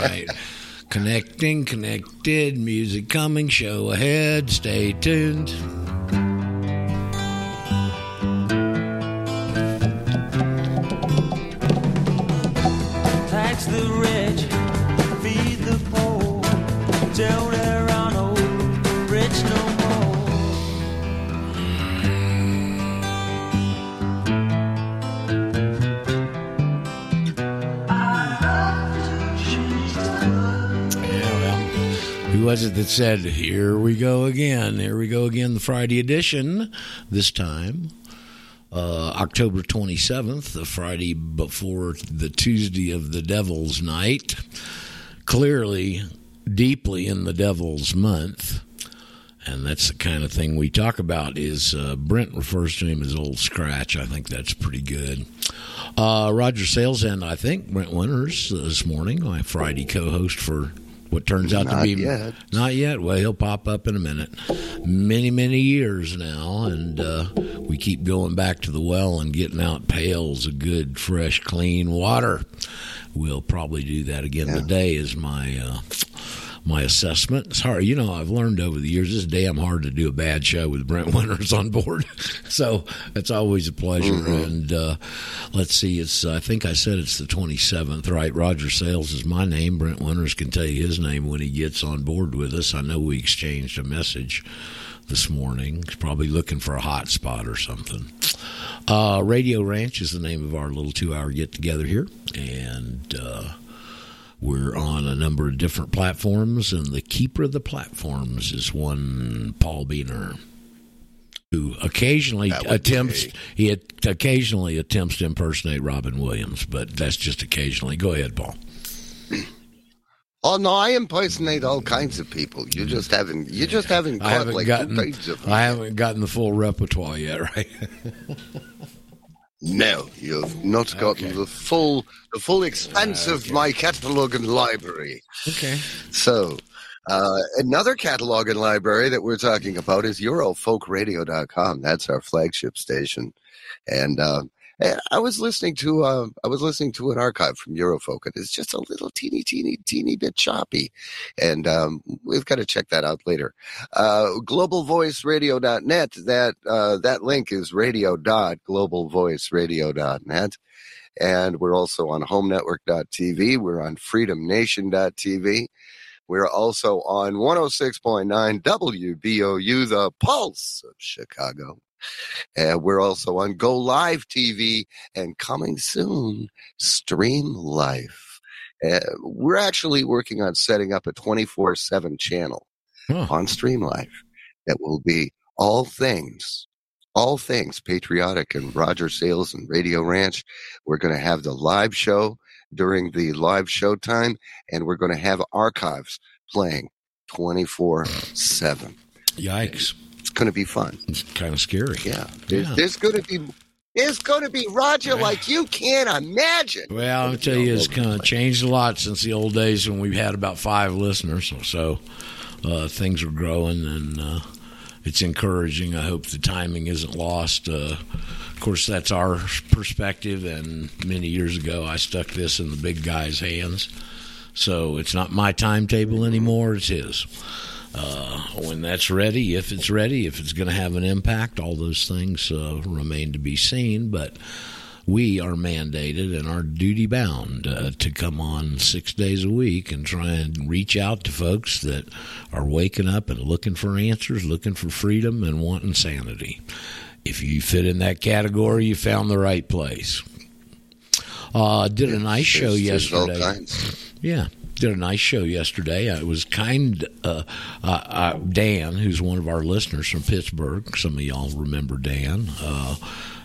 right. Connecting, connected, music coming, show ahead. Stay tuned. Said, Here we go again? Here we go again, the Friday edition this time. Uh, October 27th, the Friday before the Tuesday of the Devil's Night. Clearly, deeply in the Devil's Month. And that's the kind of thing we talk about. Is uh, Brent refers to him as Old Scratch? I think that's pretty good. Uh, Roger Sales and I think Brent Winters uh, this morning, my Friday co-host for what turns out to be yet. not yet. Well, he'll pop up in a minute. Many, many years now, and uh, we keep going back to the well and getting out pails of good, fresh, clean water. We'll probably do that again today. Is my uh, my assessment. It's hard, you know. I've learned over the years it's damn hard to do a bad show with Brent Winters on board. so it's always a pleasure. And uh, let's see, it's I think I said it's the twenty seventh, right? Roger Sales is my name. Brent Winters can tell you his name when he gets on board with us. I know we exchanged a message this morning. He's probably looking for a hot spot or something. Uh, Radio Ranch is the name of our little two hour get together here, and. Uh, we're on a number of different platforms, and the keeper of the platforms is one Paul Beener, who occasionally attempts be- he occasionally attempts to impersonate Robin Williams, but that's just occasionally. Go ahead, Paul. Oh no, I impersonate all kinds of people. You just haven't. You just haven't I haven't like gotten two pages of them. I haven't gotten the full repertoire yet, right? No, you've not gotten Okay. the full the full expanse of my catalog and library. okay. So, uh, another catalog and library that we're talking about is EurofolkRadio.com. That's our flagship station, and uh, I was listening to uh, I was listening to an archive from Eurofolk, and it's just a little teeny, teeny, teeny bit choppy, and um, we've got to check that out later. Uh, GlobalVoiceRadio.net. That uh, that link is radio.globalvoiceradio.net. And we're also on homenetwork.tv. We're on freedomnation.tv. We're also on 106.9 WBOU, the pulse of Chicago. And we're also on Go Live TV and coming soon, Stream Life. Uh, we're actually working on setting up a 24 7 channel Huh. on Stream Life that will be all things, all things patriotic and Roger Sales and Radio Ranch. We're going to have the live show during the live show time, and we're going to have archives playing 24 7. Yikes! It's going to be fun. It's kind of scary. Yeah. There's, Yeah. there's going to be. There's going to be Roger like you can't imagine. Well, I'll tell you, it's kind of changed a lot since the old days when we've had about five listeners or so. Uh, things are growing, and uh, it's encouraging. I hope the timing isn't lost. Uh, of course, that's our perspective, and many years ago, I stuck this in the big guy's hands. So it's not my timetable anymore; it's his. Uh, when that's ready, if it's ready, if it's going to have an impact, all those things uh, remain to be seen. But we are mandated and are duty bound uh, to come on six days a week and try and reach out to folks that are waking up and looking for answers, looking for freedom, and wanting sanity. If you fit in that category, you found the right place. Uh, did a nice show There's- there's all yesterday. kinds. Yeah, did a nice show yesterday. Uh, It was kind. Uh, uh, uh, Dan, who's one of our listeners from Pittsburgh, some of y'all remember Dan, uh,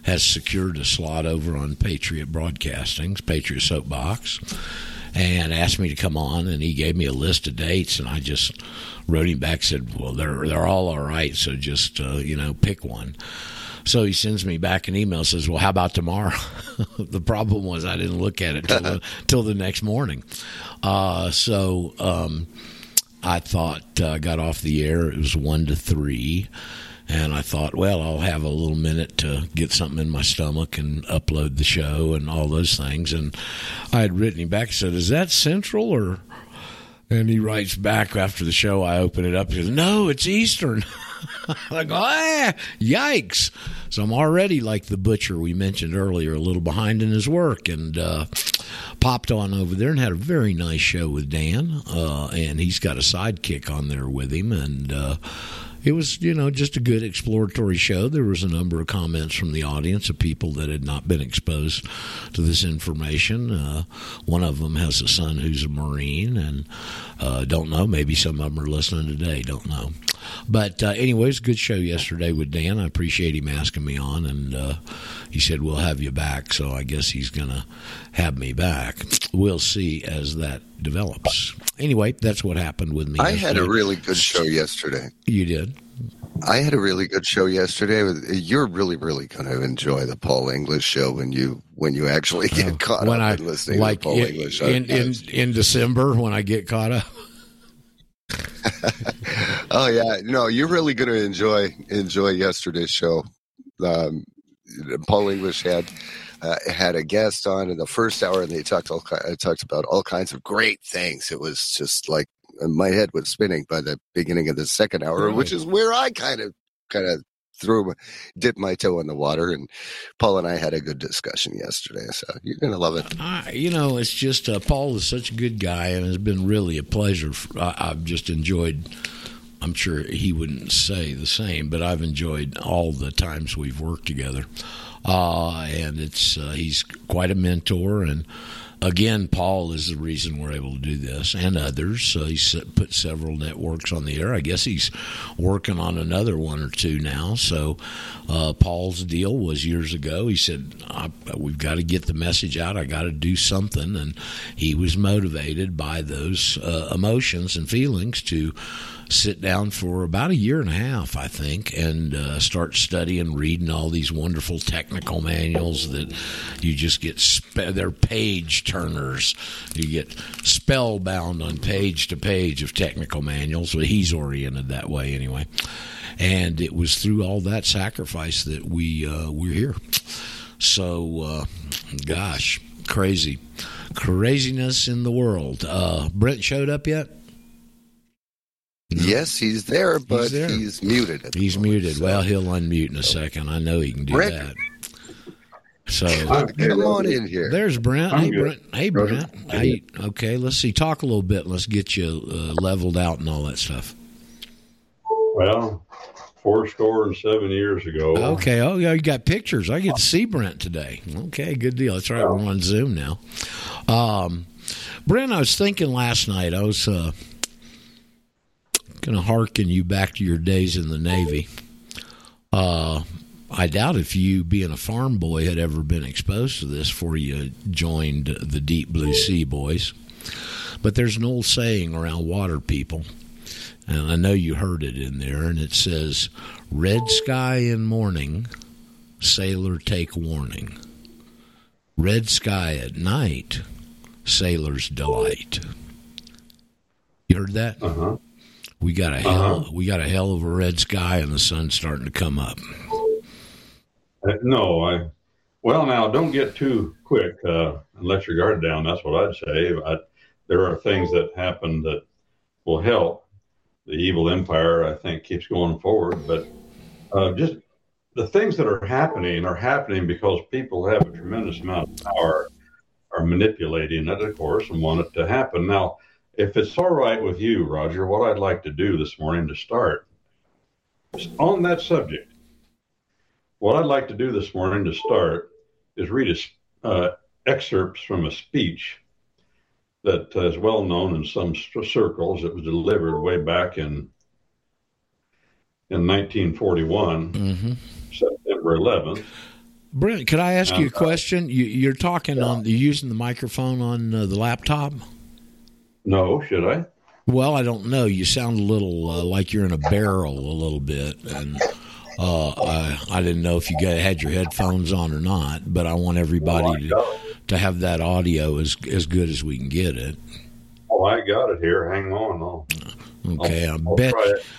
has secured a slot over on Patriot Broadcasting's Patriot Soapbox, and asked me to come on. And he gave me a list of dates, and I just wrote him back said, "Well, they're they're all all right, so just uh, you know pick one." So he sends me back an email says, "Well, how about tomorrow?" the problem was I didn't look at it till the, till the next morning. Uh, so um, I thought uh, got off the air. It was one to three, and I thought, well, I'll have a little minute to get something in my stomach and upload the show and all those things. And I had written him back and said, "Is that central or And he writes back after the show. I open it up. He goes, "No, it's Eastern." Go, ah, yikes! So I'm already like the butcher we mentioned earlier, a little behind in his work, and uh, popped on over there and had a very nice show with Dan. Uh, and he's got a sidekick on there with him, and. Uh, it was, you know, just a good exploratory show. There was a number of comments from the audience of people that had not been exposed to this information. Uh, one of them has a son who's a Marine, and uh, don't know. Maybe some of them are listening today. Don't know. But uh, anyways, good show yesterday with Dan. I appreciate him asking me on, and uh, he said we'll have you back. So I guess he's gonna have me back. We'll see as that develops. Anyway, that's what happened with me. I had a really good show yesterday. You did. I had a really good show yesterday. You're really, really going to enjoy the Paul English show when you when you actually get caught when up I in listening like to Paul in, English. in, in in December when I get caught up. oh yeah, no, you're really going to enjoy enjoy yesterday's show. Um, Paul English had uh, had a guest on in the first hour, and they talked all talked about all kinds of great things. It was just like my head was spinning by the beginning of the second hour, Right. which is where I kind of kind of threw dipped my toe in the water. And Paul and I had a good discussion yesterday, so you're going to love it. I, you know, it's just uh, Paul is such a good guy, and it's been really a pleasure. For, I, I've just enjoyed. I'm sure he wouldn't say the same, but I've enjoyed all the times we've worked together. Uh, and it's uh, he's quite a mentor, and again, Paul is the reason we're able to do this, and others. Uh, he's put several networks on the air. I guess he's working on another one or two now. So, uh, Paul's deal was years ago. He said, "We've got to get the message out. I got to do something," and he was motivated by those uh, emotions and feelings to sit down for about a year and a half, I think, and uh, start studying, reading all these wonderful technical manuals that you just get. Spe- they're page turners. You get spellbound on page to page of technical manuals. But he's oriented that way anyway. And it was through all that sacrifice that we uh, we're here. So, uh, gosh, crazy, craziness in the world. Uh, Brent showed up yet? Yes, he's there, but he's, there. muted. At the He's moment, muted. so- Well, he'll unmute in a second. I know he can do Brent. that. So come on in here. there's Brent. I'm Hey, good. Brent. Hey, Brent. Hey, okay, let's see. Talk a little bit. Let's get you uh, leveled out and all that stuff. Well, four score and seven years ago. Okay. Oh, yeah. You got pictures. I get to see Brent today. Okay. Good deal. That's right. We're on Zoom now. Um, Brent, I was thinking last night. I was uh, going to hearken you back to your days in the Navy. Uh, I doubt if you, being a farm boy, had ever been exposed to this before you joined the Deep Blue Sea Boys. But there's an old saying around water people, and I know you heard it in there, and it says, Red sky in morning, sailor take warning. Red sky at night, sailor's delight. You heard that? Uh huh. We got a hell, Uh-huh. we got a hell of a red sky, and the sun's starting to come up. Uh, No, I. Well, now don't get too quick uh, and let your guard down. That's what I'd say. I, there are things that happen that will help. The evil empire, I think, keeps going forward, but uh, just the things that are happening are happening because people have a tremendous amount of power, are manipulating it, of course, and want it to happen. Now, if it's all right with you, Roger, what I'd like to do this morning to start is on that subject. What I'd like to do this morning to start is read a uh, excerpts from a speech that uh, well known in some circles. It was delivered way back in in 1941, hmm September 11th. Brent, could I ask you a Um, question? You, you're talking on, you're using the microphone on uh, the laptop? No, should I? Well, I don't know. You sound a little uh, like you're in a barrel a little bit, and uh, I, I didn't know if you got, had your headphones on or not. But I want Oh, everybody to, to have that audio as as good as we can get it. Oh, I got it here. Hang on. I'll, Okay, I I'll bet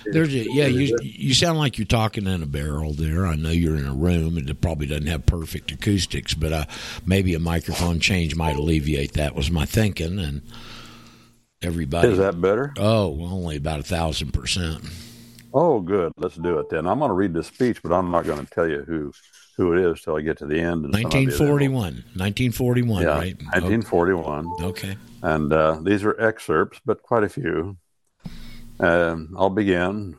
there's a, yeah. You you sound like you're talking in a barrel there. I know you're in a room and it probably doesn't have perfect acoustics, but uh, maybe a microphone change might alleviate that. Was my thinking and. Everybody. Is that better? Oh, only about a thousand percent. Oh, good. Let's do it then. I'm going to read this speech, but I'm not going to tell you who who it is till I get to the end. and some of you that will- 1941. 1941, Yeah, right? 1941. Okay. And uh, these are excerpts, but quite a few. Um, I'll begin.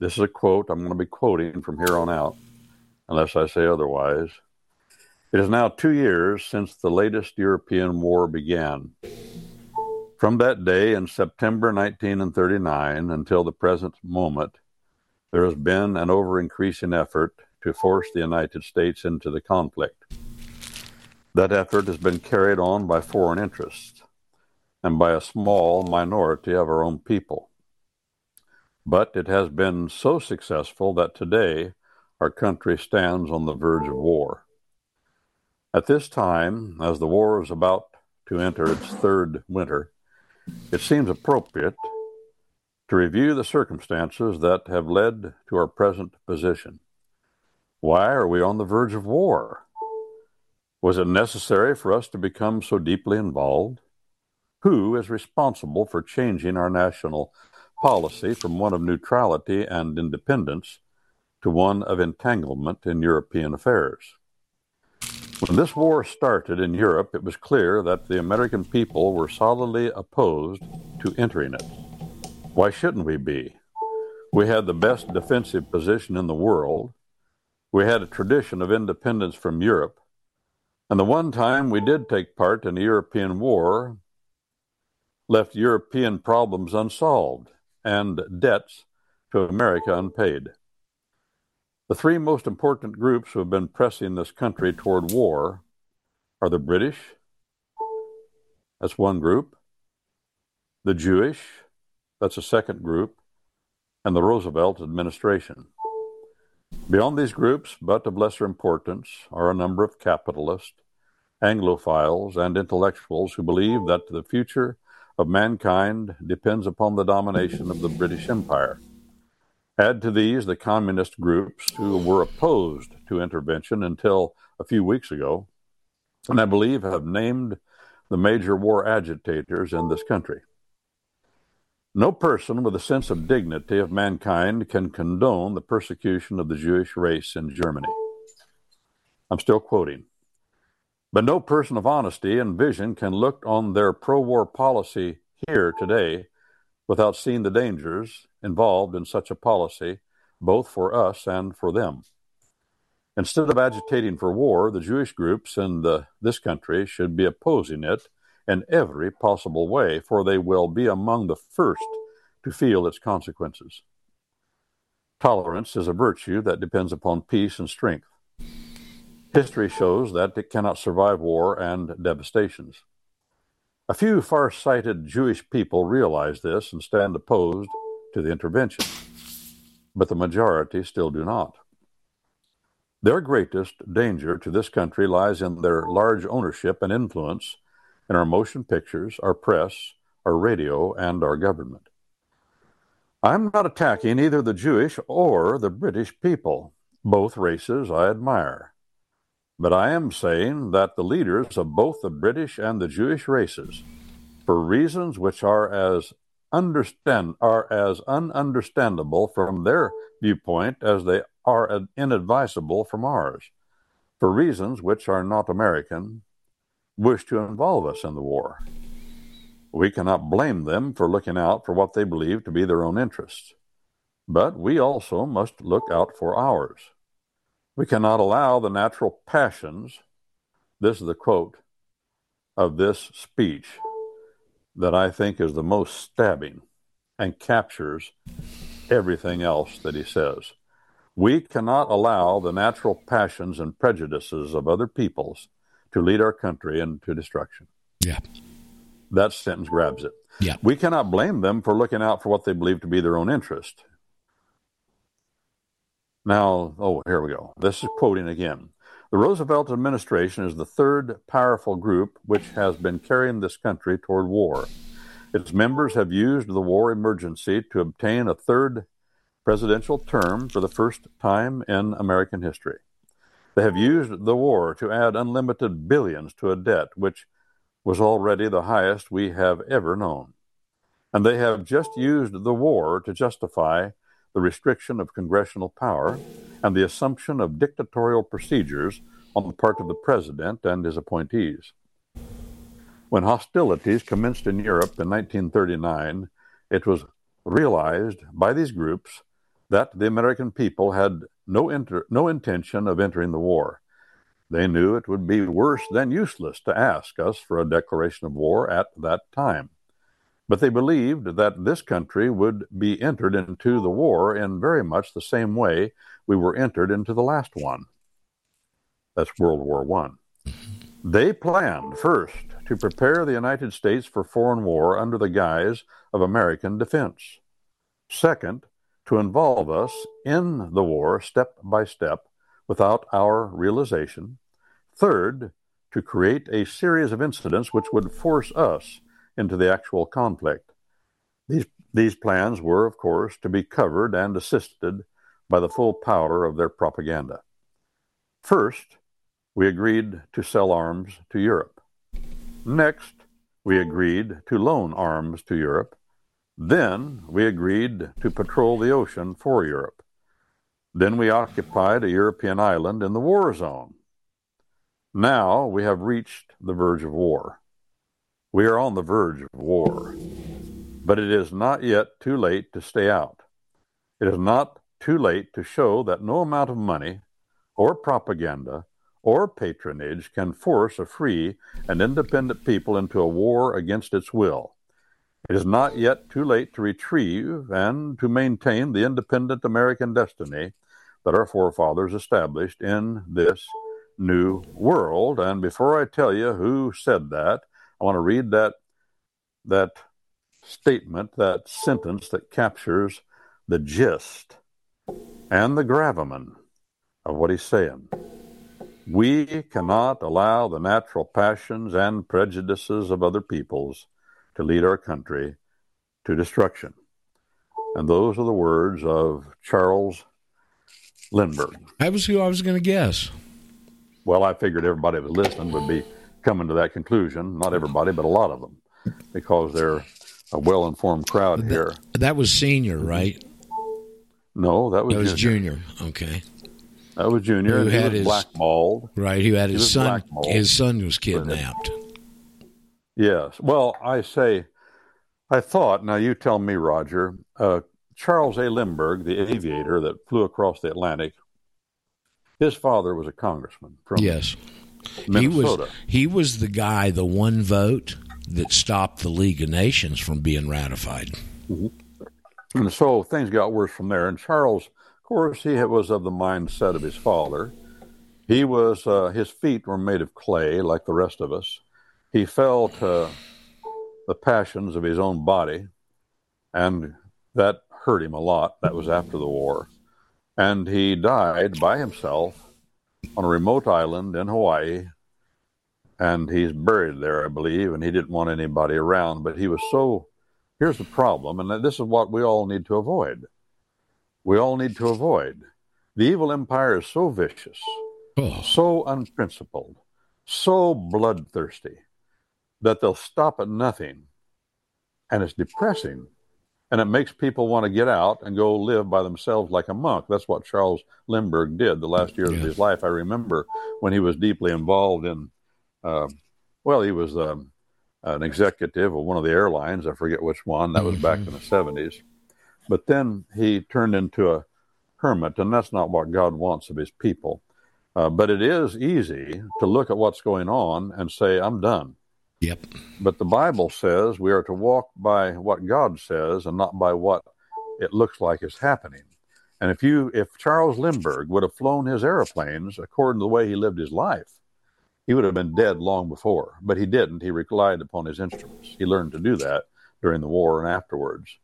This is a quote I'm going to be quoting from here on out, unless I say otherwise. It is now two years since the latest European war began. From that day in September 1939 until the present moment, there has been an ever increasing effort to force the United States into the conflict. That effort has been carried on by foreign interests and by a small minority of our own people. But it has been so successful that today our country stands on the verge of war. At this time, as the war is about to enter its third winter, it seems appropriate to review the circumstances that have led to our present position. Why are we on the verge of war? Was it necessary for us to become so deeply involved? Who is responsible for changing our national policy from one of neutrality and independence to one of entanglement in European affairs? When this war started in Europe, it was clear that the American people were solidly opposed to entering it. Why shouldn't we be? We had the best defensive position in the world. We had a tradition of independence from Europe. And the one time we did take part in a European war left European problems unsolved and debts to America unpaid. The three most important groups who have been pressing this country toward war are the British, that's one group, the Jewish, that's a second group, and the Roosevelt administration. Beyond these groups, but of lesser importance, are a number of capitalists, Anglophiles, and intellectuals who believe that the future of mankind depends upon the domination of the British Empire. Add to these the communist groups who were opposed to intervention until a few weeks ago, and I believe have named the major war agitators in this country. No person with a sense of dignity of mankind can condone the persecution of the Jewish race in Germany. I'm still quoting. But no person of honesty and vision can look on their pro war policy here today without seeing the dangers involved in such a policy, both for us and for them. Instead of agitating for war, the Jewish groups in the, this country should be opposing it in every possible way, for they will be among the first to feel its consequences. Tolerance is a virtue that depends upon peace and strength. History shows that it cannot survive war and devastations. A few far sighted Jewish people realize this and stand opposed to the intervention, but the majority still do not. Their greatest danger to this country lies in their large ownership and influence in our motion pictures, our press, our radio, and our government. I'm not attacking either the Jewish or the British people. Both races I admire. But I am saying that the leaders of both the British and the Jewish races, for reasons which are as understand are as ununderstandable from their viewpoint as they are inadvisable from ours, for reasons which are not American, wish to involve us in the war. We cannot blame them for looking out for what they believe to be their own interests, but we also must look out for ours. We cannot allow the natural passions, this is the quote of this speech that I think is the most stabbing and captures everything else that he says. We cannot allow the natural passions and prejudices of other peoples to lead our country into destruction. Yeah. That sentence grabs it. Yeah. We cannot blame them for looking out for what they believe to be their own interest. Now, oh, here we go. This is quoting again. The Roosevelt administration is the third powerful group which has been carrying this country toward war. Its members have used the war emergency to obtain a third presidential term for the first time in American history. They have used the war to add unlimited billions to a debt which was already the highest we have ever known. And they have just used the war to justify the restriction of congressional power and the assumption of dictatorial procedures on the part of the president and his appointees. When hostilities commenced in Europe in 1939, it was realized by these groups that the American people had no, inter- no intention of entering the war. They knew it would be worse than useless to ask us for a declaration of war at that time. But they believed that this country would be entered into the war in very much the same way we were entered into the last one. That's World War One. They planned first to prepare the United States for foreign war under the guise of American defense. Second, to involve us in the war step by step without our realization. Third, to create a series of incidents which would force us into the actual conflict. These, these plans were, of course, to be covered and assisted by the full power of their propaganda. First, we agreed to sell arms to Europe. Next, we agreed to loan arms to Europe. Then we agreed to patrol the ocean for Europe. Then we occupied a European island in the war zone. Now we have reached the verge of war. We are on the verge of war. But it is not yet too late to stay out. It is not too late to show that no amount of money or propaganda or patronage can force a free and independent people into a war against its will. It is not yet too late to retrieve and to maintain the independent American destiny that our forefathers established in this new world. And before I tell you who said that, I want to read that that statement, that sentence that captures the gist and the gravamen of what he's saying. We cannot allow the natural passions and prejudices of other peoples to lead our country to destruction. And those are the words of Charles Lindbergh. That was who I was going to guess. Well, I figured everybody that was listening would be coming to that conclusion. Not everybody, but a lot of them, because they're a well informed crowd here. That was senior, right? No, that was, That was junior. junior. Okay. That was junior. Who and he had his- blackballed. Right. Who had He his son? His son was kidnapped. Yes. Well, I say, I thought, now you tell me, Roger, uh, Charles A. Lindbergh, the aviator that flew across the Atlantic, his father was a congressman from Yes. Minnesota. He was he was the guy, the one vote that stopped the League of Nations from being ratified. And so things got worse from there. And Charles, of course, he was of the mindset of his father. He was, uh, his feet were made of clay like the rest of us. He felt uh, the passions of his own body, and that hurt him a lot. That was after the war. And he died by himself on a remote island in Hawaii. And he's buried there, I believe, and he didn't want anybody around. But he was so here's the problem, and this is what we all need to avoid. We all need to avoid. The evil empire is so vicious, Oh, so unprincipled, so bloodthirsty that they'll stop at nothing. And it's depressing. And it makes people want to get out and go live by themselves like a monk. That's what Charles Lindbergh did the last years of his life. I remember when he was deeply involved in, uh, well, he was um, an executive of one of the airlines. I forget which one. That was back in the 70s. But then he turned into a hermit, and that's not what God wants of his people. Uh, but it is easy to look at what's going on and say, I'm done. Yep. But the Bible says we are to walk by what God says and not by what it looks like is happening. And if you if Charles Lindbergh would have flown his airplanes according to the way he lived his life, he would have been dead long before. But he didn't. He relied upon his instruments. He learned to do that during the war and afterwards.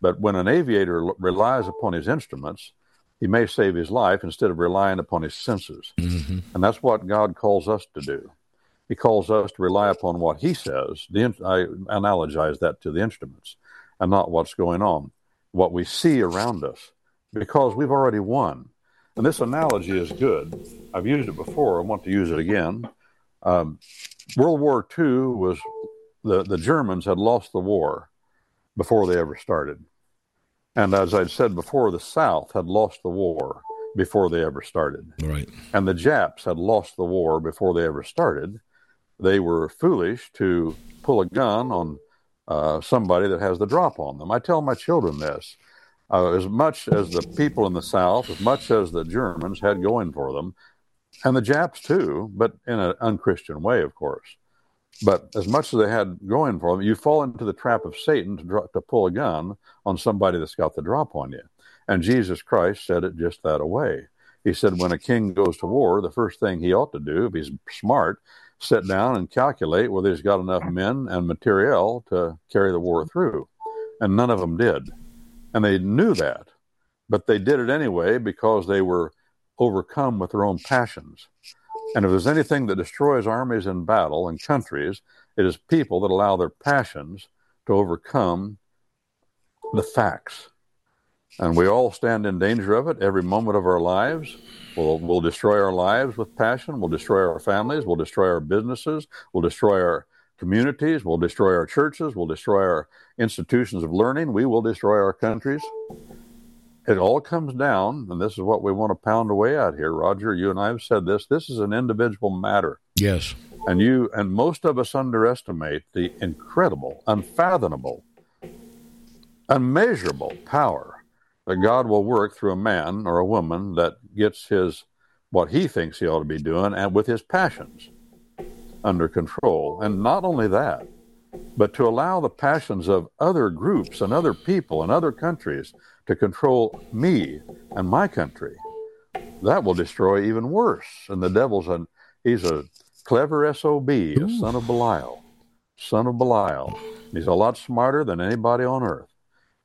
But when an aviator l- relies upon his instruments, he may save his life instead of relying upon his senses. hmm And that's what God calls us to do. He calls us to rely upon what He says. The, I analogize that to the instruments and not what's going on, what we see around us, because we've already won. And this analogy is good. I've used it before. I want to use it again. Um, World War II was the, the Germans had lost the war. before they ever started. And as I'd said before, the South had lost the war before they ever started. Right. And the Japs had lost the war before they ever started. They were foolish to pull a gun on uh, somebody that has the drop on them. I tell my children this. Uh, as much as the people in the South, as much as the Germans had going for them, and the Japs too, but in an unchristian way, of course. But as much as they had going for them, you fall into the trap of Satan to, to pull a gun on somebody that's got the drop on you. And Jesus Christ said it just that way. He said, when a king goes to war, the first thing he ought to do, if he's smart, sit down and calculate whether he's got enough men and materiel to carry the war through. And none of them did. And they knew that. But they did it anyway because they were overcome with their own passions. And if there's anything that destroys armies in battle and countries, it is people that allow their passions to overcome the facts. And we all stand in danger of it every moment of our lives. We'll, we'll destroy our lives with passion. We'll destroy our families. We'll destroy our businesses. We'll destroy our communities. We'll destroy our churches. We'll destroy our institutions of learning. We will destroy our countries. It all comes down, and this is what we want to pound away at here. Roger, you and I have said this. This is an individual matter. Yes. And you and most of us underestimate the incredible, unfathomable, unmeasurable power that God will work through a man or a woman that gets his what he thinks he ought to be doing and with his passions under control. And not only that, but to allow the passions of other groups and other people and other countries to control me and my country. That will destroy even worse. And the devil's a he's a clever SOB, a son of Belial. Son of Belial. He's a lot smarter than anybody on earth.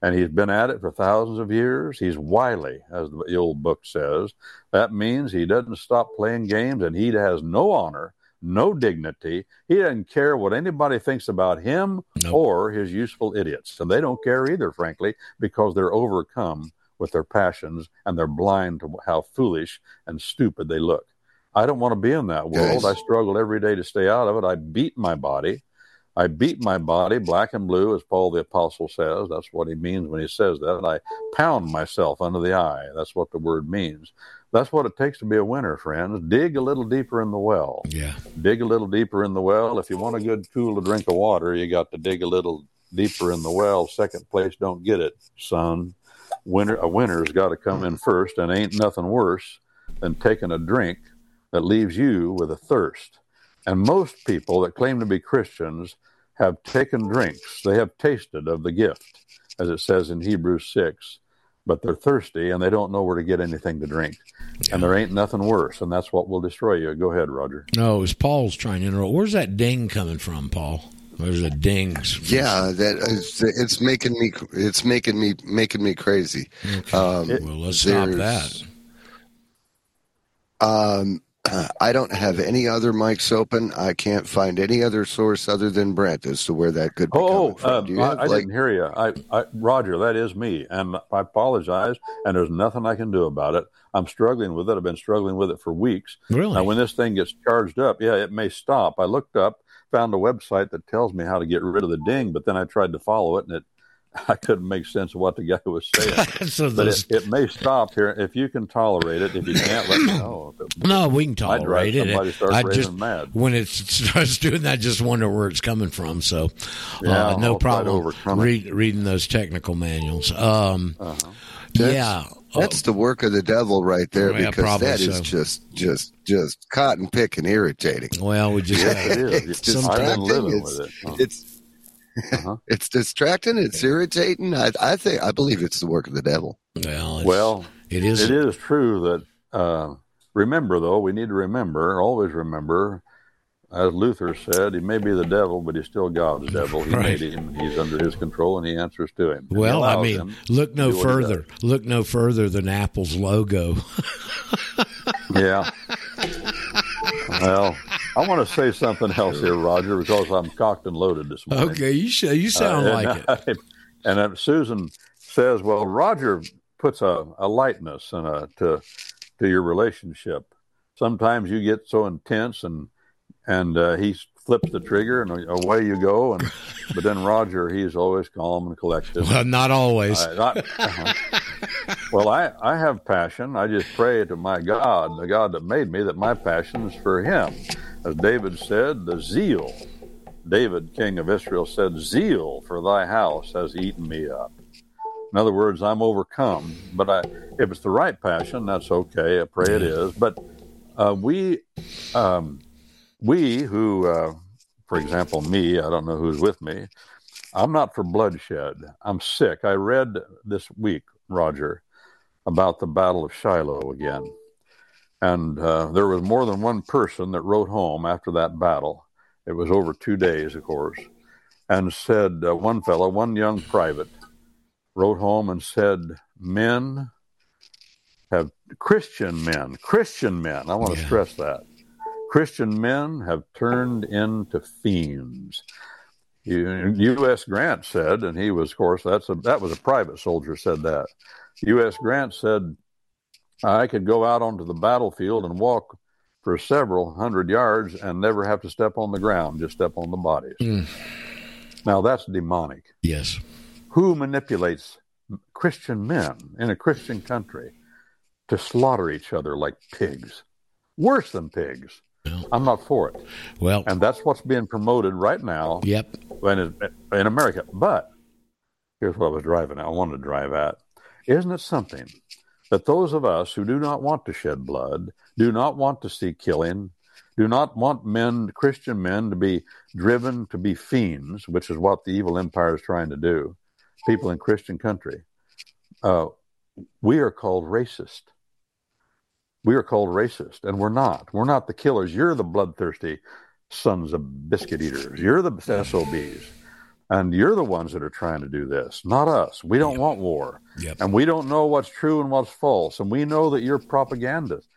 And he's been at it for thousands of years. He's wily, as the old book says. That means he doesn't stop playing games and he has no honor, no dignity. He doesn't care what anybody thinks about him Nope. or his useful idiots. And they don't care either, frankly, because they're overcome with their passions and they're blind to how foolish and stupid they look. I don't want to be in that world. Yes. I struggle every day to stay out of it. I beat my body. I beat my body black and blue, as Paul the Apostle says. That's what he means when he says that. I pound myself under the eye. That's what the word means. That's what it takes to be a winner, friends. Dig a little deeper in the well. Yeah. Dig a little deeper in the well. If you want a good, cool drink of water, you got to dig a little deeper in the well. Second place don't get it, son. Winner, a winner's got to come in first, and ain't nothing worse than taking a drink that leaves you with a thirst. And most people that claim to be Christians have taken drinks. They have tasted of the gift, as it says in Hebrews 6, but they're thirsty and they don't know where to get anything to drink. And there ain't nothing worse, and that's what will destroy you. Go ahead, Roger. No, it was Paul's trying to interrupt. Where's that ding coming from, Paul? There's a ding. Yeah, that is, it's making me it's making me making me crazy. Okay. Um, well, let's stop that. Um, I don't have any other mics open. I can't find any other source other than Brent as to where that could be Oh, coming from. uh, Do you I, have, I like, didn't hear you. I, I, Roger, that is me, and I apologize. And there's nothing I can do about it. I'm struggling with it. I've been struggling with it for weeks. Really? Now, when this thing gets charged up, yeah, it may stop. I looked up, found a website that tells me how to get rid of the ding, but then I tried to follow it, and it I couldn't make sense of what the guy was saying. so but it, it may stop here if you can tolerate it. If you can't, let me know. It- no, we can I'd tolerate it. start I just mad. when it starts doing that, I just wonder where it's coming from. So, Yeah, uh, no I'll problem overcome read, reading those technical manuals. Um, Uh-huh. That's- yeah, That's the work of the devil right there Yeah, because that is so. just just just cotton picking irritating. well, we just Yes, it is. It's I've been distracting. living It's, with it. Uh, it's Uh-huh. it's distracting. It's irritating. I, I think I believe it's the work of the devil. well, it's, Well, it is. It is true that, uh, remember though, we need to remember, always remember, as Luther said, he may be the devil, but he's still God's devil. He Right. made him, he's under his control, and he answers to him. Well, I mean, look no do what he further. Look no further than Apple's logo. Yeah. Well, I want to say something else here, Roger, because I'm cocked and loaded this morning. okay, you should, you sound Uh, like and, it. and then Susan says, "Well, Roger puts a, a lightness and a to to your relationship. Sometimes you get so intense and and uh, he flips the trigger and away you go. And but then Roger, he's always calm and collected. Well, not always. Uh, not- uh-huh. Well, I, I have passion. I just pray to my God, the God that made me, that my passion is for Him. As David said, the zeal. David, king of Israel, said, Zeal for thy house has eaten me up. In other words, I'm overcome. But I, if it's the right passion, that's okay. I pray it is. But uh, we, um, we who, uh, for example, me, I don't know who's with me, I'm not for bloodshed. I'm sick. I read this week, Roger, about the Battle of Shiloh again. And uh, there was more than one person that wrote home after that battle. It was over two days, of course, and said, uh, one fellow, one young private, wrote home and said, Men have, Christian men, Christian men, I want to Yeah. stress that. Christian men have turned into fiends. U- U.S. Grant said, and he was, of course, that's a, that was a private soldier said that. U.S. Grant said, I could go out onto the battlefield and walk for several hundred yards and never have to step on the ground, just step on the bodies. Mm. Now that's demonic. Yes. Who manipulates Christian men in a Christian country to slaughter each other like pigs? Worse than pigs. Well, I'm not for it. well And that's what's being promoted right now yep. in, in America. But here's what I was driving at. I wanted to drive at. Isn't it something that those of us who do not want to shed blood, do not want to see killing, do not want men, Christian men, to be driven to be fiends, which is what the evil empire is trying to do, people in Christian country, uh, we are called racist. We are called racist, and we're not. We're not the killers. You're the bloodthirsty sons of biscuit eaters. You're the SOBs. And you're the ones that are trying to do this, not us. We don't want war. Yep. And we don't know what's true and what's false. And we know that you're propagandists,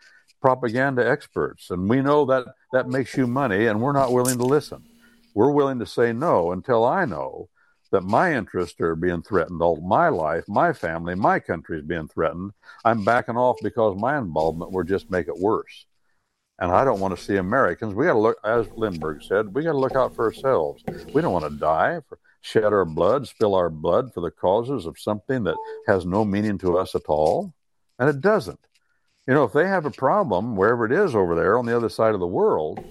propaganda experts. And we know that that makes you money, and we're not willing to listen. We're willing to say no until I know that my interests are being threatened, all my life, my family, my country is being threatened. I'm backing off because my involvement will just make it worse. And I don't want to see Americans. We got to look, as Lindbergh said, we got to look out for ourselves. We don't want to die, for, shed our blood, spill our blood for the causes of something that has no meaning to us at all. And it doesn't. You know, if they have a problem, wherever it is over there on the other side of the world,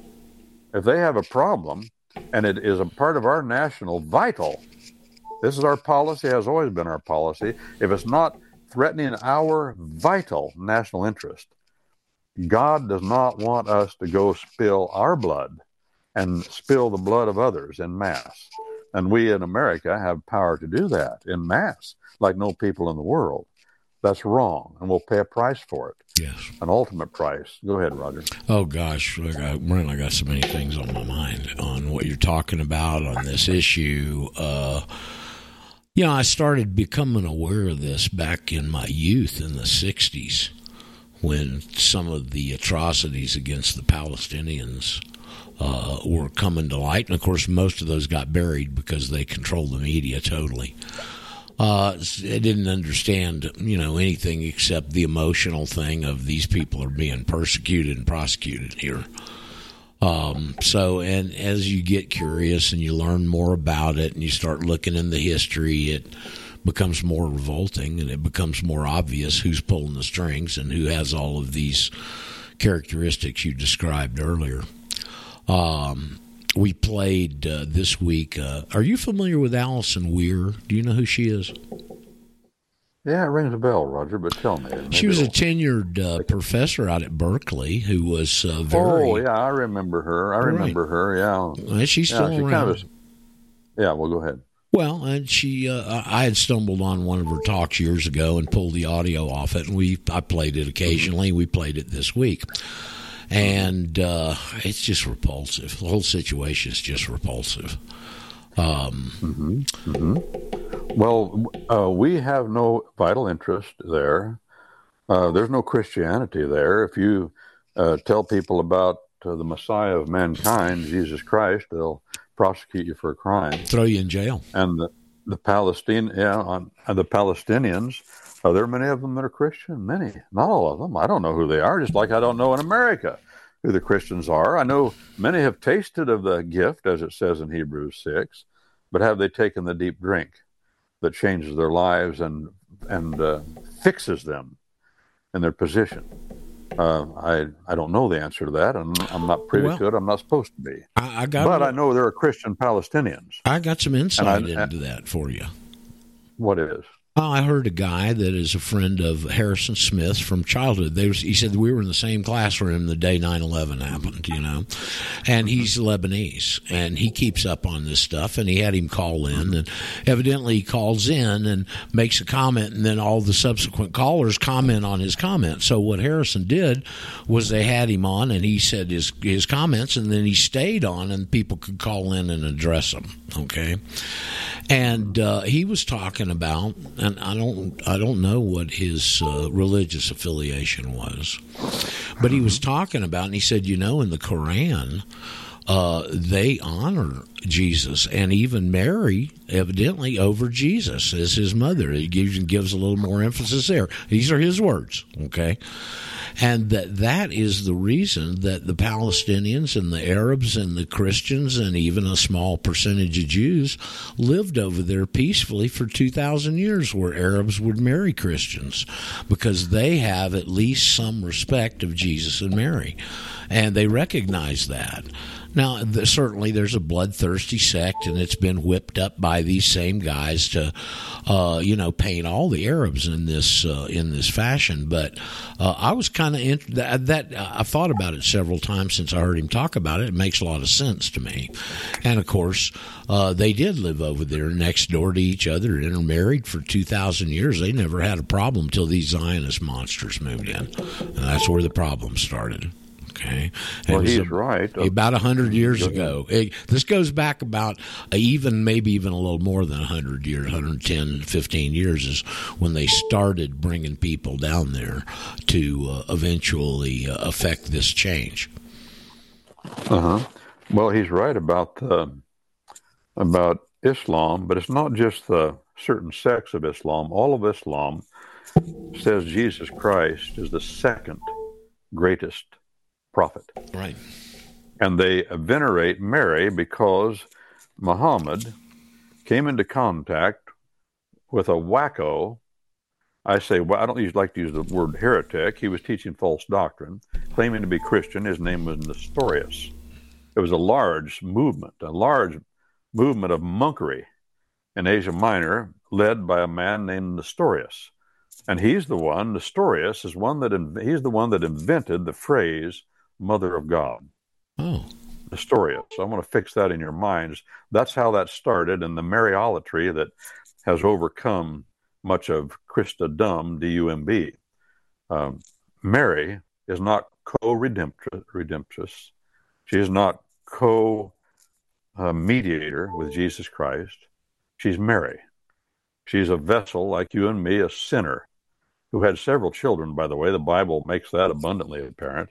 if they have a problem and it is a part of our national vital, this is our policy, has always been our policy. If it's not threatening our vital national interest, God does not want us to go spill our blood and spill the blood of others in mass. And we in America have power to do that in mass, like no people in the world. That's wrong, and we'll pay a price for it, Yes. an ultimate price. Go ahead, Roger. Oh gosh, I got, Brent, I got so many things on my mind on what you're talking about on this issue. Uh, you know, I started becoming aware of this back in my youth in the '60s, when some of the atrocities against the Palestinians uh, were coming to light, and of course, most of those got buried because they controlled the media totally. Uh, I didn't understand, you know, anything except the emotional thing of these people are being persecuted and prosecuted here. Um, so, and as you get curious and you learn more about it and you start looking in the history, it becomes more revolting and it becomes more obvious who's pulling the strings and who has all of these characteristics you described earlier. Um, we played uh, this week. Uh, are you familiar with Alison Weir? Do you know who she is? Yeah, it rings a bell, Roger, but tell me. She was a tenured uh, professor out at Berkeley who was uh, very. Oh, yeah, I remember her. I Right. remember her, yeah. She's Yeah, still she around. kind of is- Yeah, well, go ahead. Well, and she, uh, I had stumbled on one of her talks years ago and pulled the audio off it, and we, I played it occasionally. We played it this week, and uh, it's just repulsive. The whole situation is just repulsive. Um, Well, uh, we have no vital interest there. Uh, there's no Christianity there. If you uh, tell people about uh, the Messiah of mankind, Jesus Christ, they'll prosecute you for a crime. throw you in jail. And the, the Palestine, yeah, on, and the Palestinians, are there many of them that are Christian? Many, not all of them. I don't know who they are. Just like I don't know in America who the Christians are. I know many have tasted of the gift, as it says in Hebrews 6, but have they taken the deep drink that changes their lives and, and uh, fixes them in their position? Uh, I I don't know the answer to that, and I'm not privy Well, to it. I'm not supposed to be, I, I got but I know there are Christian Palestinians. I got some insight I- into that for you. What is? I heard a guy that is a friend of Harrison Smith's from childhood. Was, he said we were in the same classroom the day 9/11 happened, you know. And he's Lebanese and he keeps up on this stuff and he had him call in and evidently he calls in and makes a comment and then all the subsequent callers comment on his comment. So what Harrison did was they had him on and he said his his comments and then he stayed on and people could call in and address him, okay? and uh, he was talking about, and I don't, I don't know what his uh, religious affiliation was, but he was talking about, and he said, you know, in the Quran, uh, they honor Jesus and even Mary, evidently over Jesus as his mother. He gives gives a little more emphasis there. These are his words, okay, and that that is the reason that the Palestinians and the Arabs and the Christians and even a small percentage of Jews lived over there peacefully for two thousand years, where Arabs would marry Christians because they have at least some respect of Jesus and Mary, and they recognize that. Now, th- certainly, there's a bloodthirsty sect, and it's been whipped up by these same guys to, uh, you know, paint all the Arabs in this uh, in this fashion. But uh, I was kind of that, that I've thought about it several times since I heard him talk about it. It makes a lot of sense to me. And of course, uh, they did live over there next door to each other, intermarried for two thousand years. They never had a problem till these Zionist monsters moved in, and that's where the problem started. Okay. And Well, he's a- right. about a hundred years ago. It- this goes back about even maybe even a little more than a hundred years, 110, 15 years is when they started bringing people down there to uh, eventually uh, affect this change. Uh huh. Well, he's right about the about Islam, but it's not just the certain sects of Islam. All of Islam says Jesus Christ is the second greatest prophet, Right. and they venerate Mary because Muhammad came into contact with a wacko. I say, well, I don't use, like to use the word heretic. He was teaching false doctrine, claiming to be Christian. His name was Nestorius. It was a large movement, a large movement of monkery in Asia Minor, led by a man named Nestorius. And he's the one, Nestorius is one that he's the one that invented the phrase "Mother of God." Oh, Nestorius. So I'm going to fix that in your minds. That's how that started, and the Mariolatry that has overcome much of Christendom, D-U-M-B. Um, Mary is not co-redemptress. She is not co-mediator with Jesus Christ. She's Mary. She's a vessel like you and me, a sinner who had several children, by the way. The Bible makes that abundantly apparent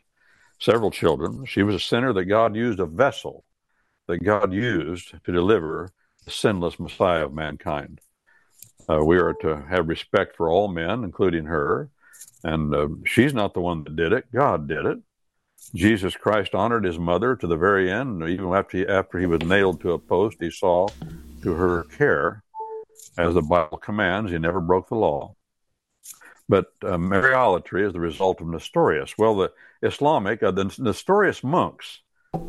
several children. She was a sinner that God used a vessel that God used to deliver the sinless Messiah of mankind. Uh, we are to have respect for all men, including her. And uh, she's not the one that did it, God did it. Jesus Christ honored his mother to the very end. Even after he, after he was nailed to a post, he saw to her care, as the Bible commands. He never broke the law. But uh, Mariolatry is the result of Nestorius. Well, the Islamic, uh, the Nestorius monks,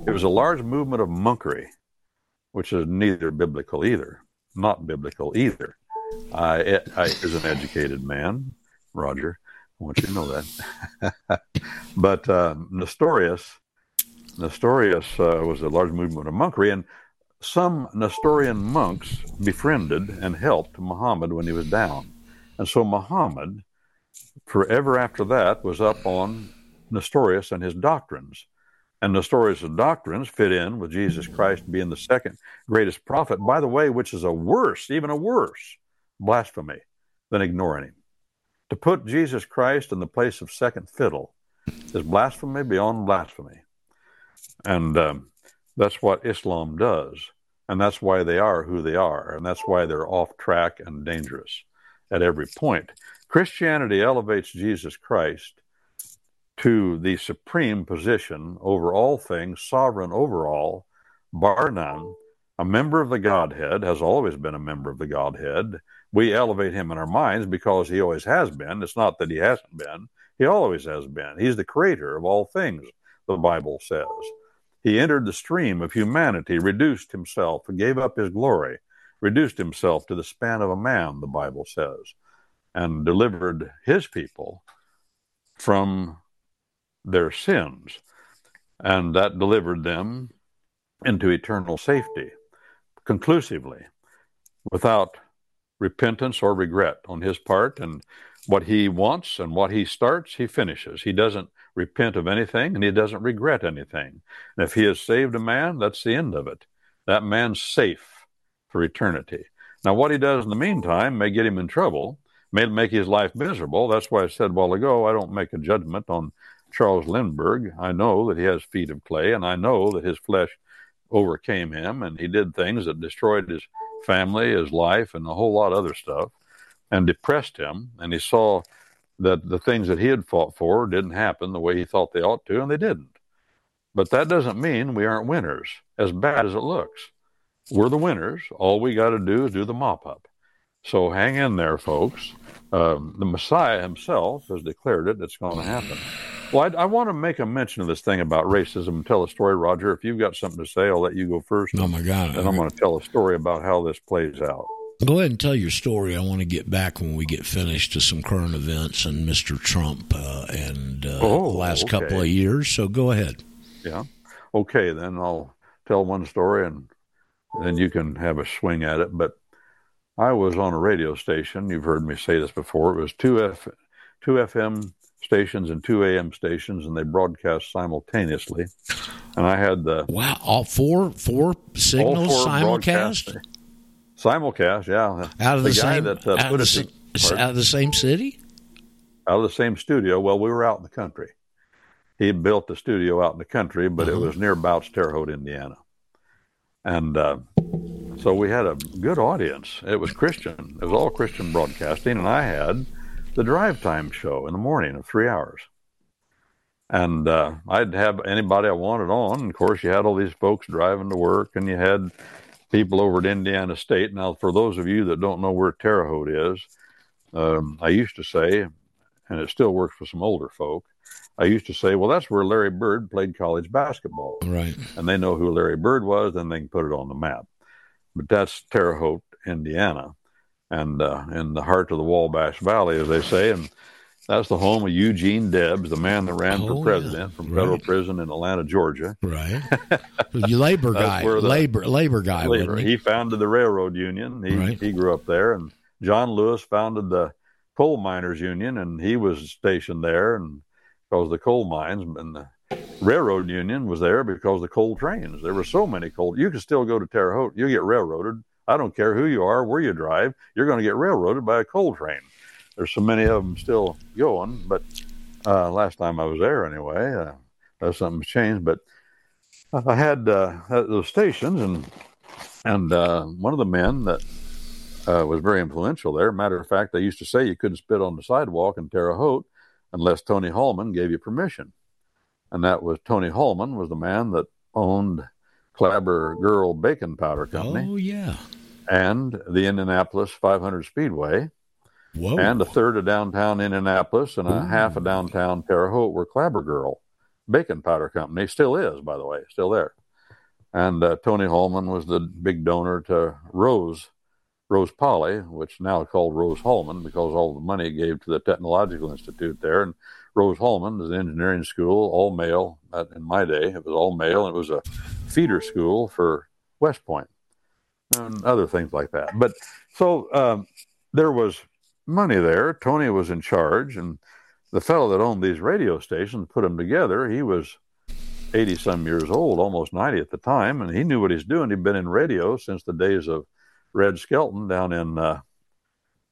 it was a large movement of monkery, which is neither biblical either, not biblical either. I, I is an educated man, Roger. I want you to know that. but uh, Nestorius, Nestorius uh, was a large movement of monkery, and some Nestorian monks befriended and helped Muhammad when he was down. And so Muhammad, forever after that, was up on Nestorius and his doctrines. And Nestorius' doctrines fit in with Jesus Christ being the second greatest prophet, by the way, which is a worse, even a worse blasphemy than ignoring him. To put Jesus Christ in the place of second fiddle is blasphemy beyond blasphemy. And um, that's what Islam does. And that's why they are who they are. And that's why they're off track and dangerous at every point. Christianity elevates Jesus Christ to the supreme position over all things, sovereign over all, bar none, a member of the Godhead, has always been a member of the Godhead. We elevate him in our minds because he always has been. It's not that he hasn't been, he always has been. He's the creator of all things, the Bible says. He entered the stream of humanity, reduced himself, gave up his glory, reduced himself to the span of a man, the Bible says, and delivered his people from their sins. And that delivered them into eternal safety conclusively without repentance or regret on his part. And what he wants and what he starts, he finishes. He doesn't repent of anything and he doesn't regret anything. And if he has saved a man, that's the end of it. That man's safe for eternity. Now, what he does in the meantime may get him in trouble, may make his life miserable. That's why I said a while ago, I don't make a judgment on Charles Lindbergh. I know that he has feet of clay, and I know that his flesh overcame him, and he did things that destroyed his family, his life, and a whole lot of other stuff, and depressed him. And he saw that the things that he had fought for didn't happen the way he thought they ought to, and they didn't. But that doesn't mean we aren't winners, as bad as it looks. We're the winners. All we got to do is do the mop up. So hang in there, folks. Um, the Messiah himself has declared it. It's going to happen. Well, I, I, want to make a mention of this thing about racism and tell a story, Roger. If you've got something to say, I'll let you go first. Oh, my God. And I'm going to tell a story about how this plays out. Go ahead and tell your story. I want to get back when we get finished to some current events and Mr. Trump uh, and uh, oh, the last okay. couple of years. So go ahead. Yeah. Okay, then I'll tell one story and then you can have a swing at it. But I was on a radio station. You've heard me say this before. It was two F, two FM stations and two AM stations, and they broadcast simultaneously. And I had the wow, all four four signals all four simulcast. Simulcast, yeah. Out of the, the guy same that uh, out, put of the, out of the same city. out of the same studio. Well, we were out in the country. He built the studio out in the country, but Uh-huh. it was near Bouts Terre Haute, Indiana. And uh, so we had a good audience. It was Christian. It was all Christian broadcasting, and I had the drive time show in the morning of three hours. And uh, I'd have anybody I wanted on. And of course, you had all these folks driving to work, and you had people over at Indiana State. Now, for those of you that don't know where Terre Haute is, um, I used to say, and it still works for some older folk, I used to say, well, that's where Larry Bird played college basketball. Right. And they know who Larry Bird was, then they can put it on the map. But that's Terre Haute, Indiana, and uh, in the heart of the Wabash Valley, as they say. And that's the home of Eugene Debs, the man that ran Oh, for yeah. president from federal prison in Atlanta, Georgia. Right. labor guy, the- labor labor guy, Labor. he? He founded the railroad union. He Right. he grew up there, and John Lewis founded the coal miners union, and he was stationed there, and because the coal mines, and the railroad union was there because of the coal trains. There were so many coal. You can still go to Terre Haute. You get railroaded. I don't care who you are, where you drive. You're going to get railroaded by a coal train. There's so many of them still going, but uh, last time I was there, anyway, uh, uh, something's changed. But I had uh, those stations, and and uh, one of the men that uh, was very influential there. Matter of fact, they used to say you couldn't spit on the sidewalk in Terre Haute unless Tony Hulman gave you permission, and that was Tony Hulman was the man that owned Clabber Girl Baking Powder Company Oh yeah. and the Indianapolis 500 Speedway Whoa. and a third of downtown Indianapolis and a Ooh. half of downtown Terre Haute were Clabber Girl Baking Powder Company. Still is, by the way, still there. And uh, Tony Hulman was the big donor to Rose, Rose Poly, which now called Rose Hulman because all the money gave to the Technological Institute there. And Rose Hulman is an engineering school, all male. Uh, in my day, it was all male, and it was a feeder school for West Point and other things like that. But so um, there was money there. Tony was in charge, and the fellow that owned these radio stations put them together. He was 80 some years old, almost 90 at the time, and he knew what he's doing. He'd been in radio since the days of Red Skelton down in uh,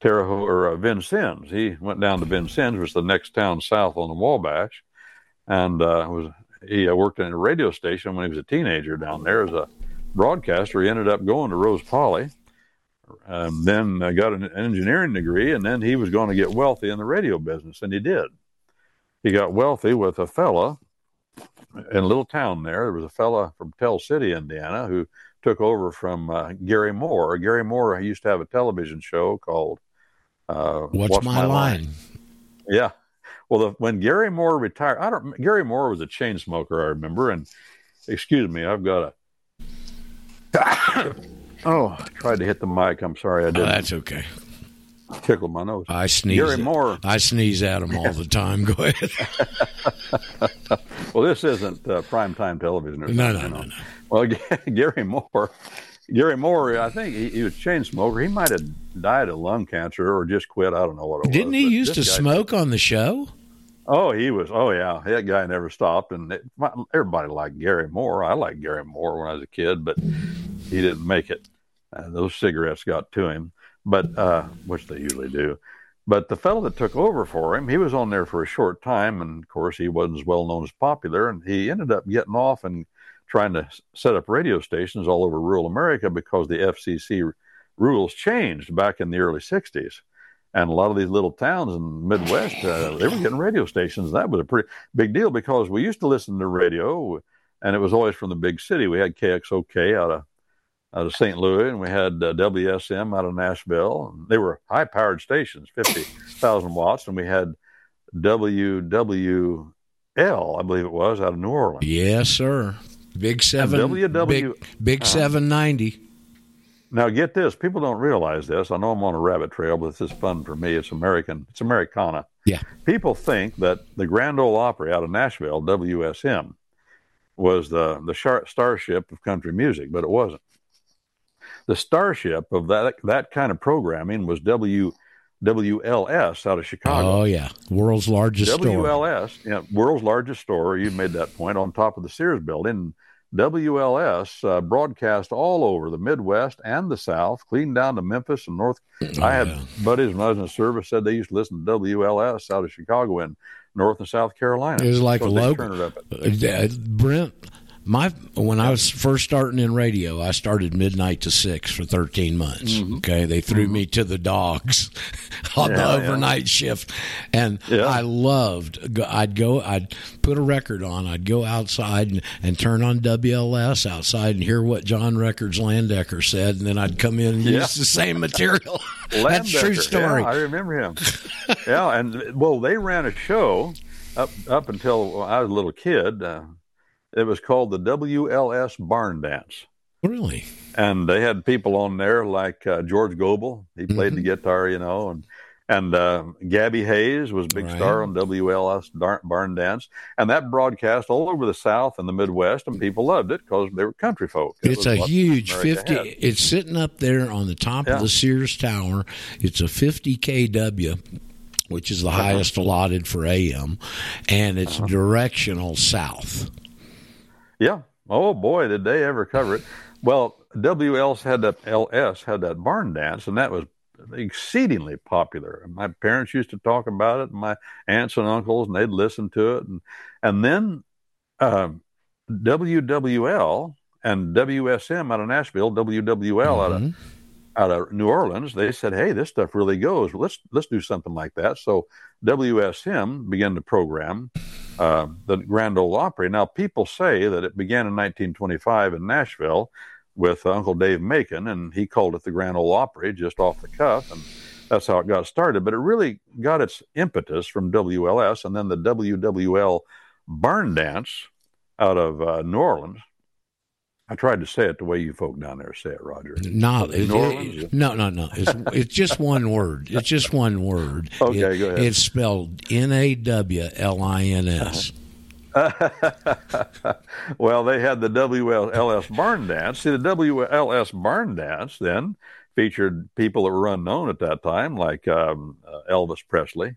Terre Haute or uh, Vincennes. He went down to Vincennes, which is the next town south on the Wabash, and uh, was he uh, worked in a radio station when he was a teenager down there as a broadcaster. He ended up going to Rose Poly, um, then uh, got an engineering degree, and then he was going to get wealthy in the radio business, and he did. he got wealthy with a fella in a little town there. There was a fella from Tell City, Indiana, who took over from uh, Garry Moore. Garry Moore used to have a television show called uh, What's, My, line? Yeah. Well, the, when Garry Moore retired, I don't. Garry Moore was a chain smoker, I remember. And excuse me, I've got a. oh, I tried to hit the mic. I'm sorry, I Oh, didn't. that's okay. tickle my nose. I sneeze. Gary at- Moore. I sneeze at them all the time. Go ahead. Well, this isn't uh, prime time television. Or No, no, you no, know. no. Well, Garry Moore, Garry Moore, I think he, he was a chain smoker. He might have died of lung cancer or just quit. I don't know what it was. Didn't he used to this guy- smoke on the show? Oh, he was. Oh, yeah. That guy never stopped. And it, my, everybody liked Garry Moore. I liked Garry Moore when I was a kid, but he didn't make it. Uh, those cigarettes got to him, but uh, which they usually do. But the fellow that took over for him, he was on there for a short time, and of course, he wasn't as well known as popular. And he ended up getting off and trying to set up radio stations all over rural America because the FCC rules changed back in the early '60s. And a lot of these little towns in the Midwest, uh, they were getting radio stations. That was a pretty big deal because we used to listen to radio, and it was always from the big city. We had KXOK out of out of St. Louis, and we had uh, WSM out of Nashville. They were high powered stations, fifty thousand watts, and we had WWL, I believe it was, out of New Orleans. Yes, sir. Big seven. WW Big, big seven ninety. Now, get this: people don't realize this. I know I'm on a rabbit trail, but this is fun for me. It's American. It's Americana. Yeah. People think that the Grand Ole Opry out of Nashville, WSM, was the the starship of country music, but it wasn't. The starship of that that kind of programming was W WLS out of Chicago. Oh yeah, world's largest store. WLS, yeah, world's largest store. You made that point on top of the Sears building. WLS uh, broadcast all over the Midwest and the South, clean down to Memphis and North. I had Oh, yeah. buddies when I was in the service said they used to listen to WLS out of Chicago and North and South Carolina. It was like a So local. turn it up. Uh, Brent, my when I was first starting in radio, I started midnight to six for thirteen months. Okay, they threw me to the dogs on the Mm-hmm. Yeah, yeah. overnight shift, and Yeah. I loved. I'd go, I'd put a record on, I'd go outside and, and turn on WLS outside and hear what John Records Landecker said, and then I'd come in and Yeah. use the same material. That's a true story. Yeah, I remember him. yeah, and well, they ran a show up up until I was a little kid. Uh, it was called the WLS Barn Dance. really? and they had people on there like uh, George Gobel. He played the guitar, you know, and and uh, Gabby Hayes was a big Right. star on WLS Barn Dance, and that broadcast all over the South and the Midwest, and people loved it because they were country folk. It It's a huge fifty. had. It's sitting up there on the top Yeah. of the Sears Tower. It's a fifty kW, which is the Uh-huh. highest allotted for AM, and it's directional south. Yeah. Oh boy, did they ever cover it? Well, WLS had that LS had that barn dance, and that was exceedingly popular. My parents used to talk about it, and my aunts and uncles, and they'd listen to it, and and then um, WWL and WSM out of Nashville, WWL out of Mhm. out of New Orleans, they said, "Hey, this stuff really goes. Let's let's do something like that." So WSM began to program uh, the Grand Ole Opry. Now, people say that it began in 1925 in Nashville with Uncle Dave Macon, and he called it the Grand Ole Opry just off the cuff, and that's how it got started. But it really got its impetus from WLS, and then the WWL Barn Dance out of uh, New Orleans. I tried to say it the way you folk down there say it, Roger. It- it- no, no, no. It's it's just one word. It's just one word. Okay, It- go ahead. It's spelled N A W L I N S. well, they had the WLS Barn Dance. See, the WLS Barn Dance then featured people that were unknown at that time, like um, uh, Elvis Presley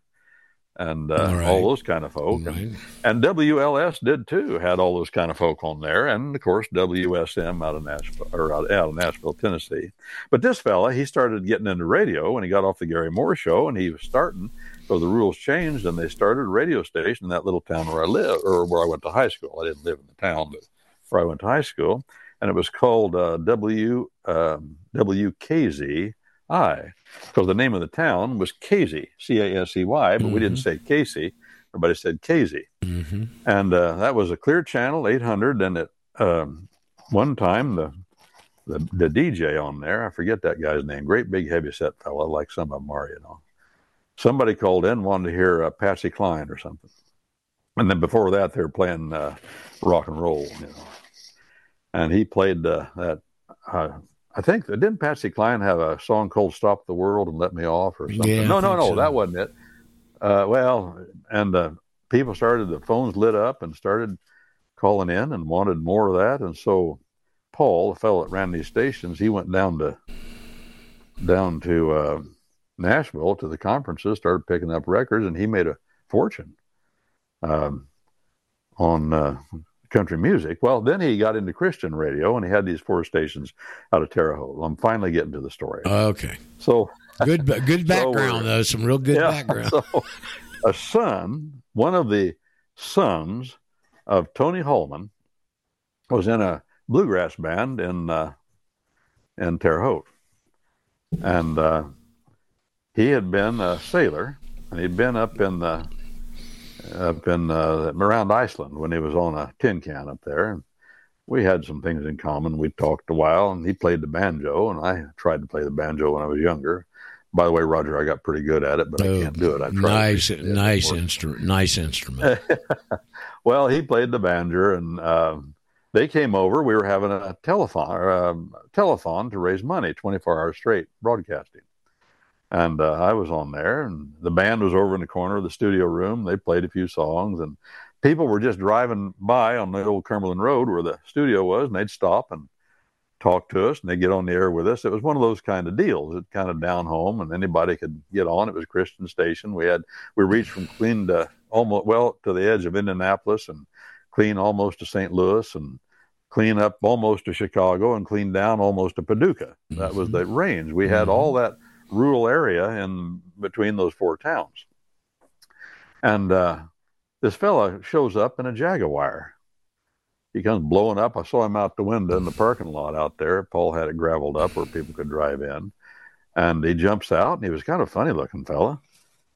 and uh, All right. all those kind of folk. Right. And, and WLS did too, had all those kind of folk on there. And of course, WSM out of Nashville, or out, out of Nashville, Tennessee. But this fella, he started getting into radio when he got off the Garry Moore show, and he was starting. So the rules changed, and they started a radio station in that little town where I live, or where I went to high school. I didn't live in the town, but where I went to high school, and it was called uh, W um, WKZI, because the name of the town was Casey, C A S E Y, but we didn't say Casey Everybody said Casey. hmm And uh, that was a clear channel, 800. And at um, one time, the, the the DJ on there, I forget that guy's name, great big heavy set fella, like some of them are, you know. Somebody called in, wanted to hear uh, Patsy Cline or something. And then before that, they were playing uh, rock and roll, you know. And he played uh, that. I think didn't Patsy Cline have a song called "Stop the World and Let Me Off" or something? Yeah, no, no, no, so. that wasn't it. Uh, well, and uh, people started, the phones lit up and started calling in and wanted more of that. And so Paul, the fellow that ran these stations, he went down to down to uh, Nashville to the conferences, started picking up records, and he made a fortune um, on uh, country music. Well, then he got into Christian radio, and he had these four stations out of Terre Haute. I'm finally getting to the story. Okay. so Good, good So background though. Some real good yeah, background. So a son, one of the sons of Tony Hulman, was in a bluegrass band in uh, in Terre Haute, and uh, he had been a sailor, and he'd been up in the up in uh, around Iceland when he was on a tin can up there, and we had some things in common. We talked a while, and he played the banjo, and I tried to play the banjo when I was younger. By the way, Roger, I got pretty good at it, but I Oh, can't do it. I tried nice. Nice instrument. Nice instrument. Well, he played the banjo, and um, they came over. We were having a telethon, or, um, telethon to raise money, 24 hours straight broadcasting. And uh, I was on there, and the band was over in the corner of the studio room. They played a few songs, and people were just driving by on the old Cumberland Road where the studio was, and they'd stop and talk to us, and they'd get on the air with us. It was one of those kind of deals. It kind of down home, and anybody could get on. It was a Christian station. We had we reached from Clean to almost well to the edge of Indianapolis, and clean almost to St. Louis, and clean up almost to Chicago, and clean down almost to Paducah. That was the range. We had all that rural area in between those four towns. And uh, this fella shows up in a Jaguar. He comes blowing up. I saw him out the window in the parking lot out there. Paul had it graveled up where people could drive in. And he jumps out, and he was kind of funny looking fella.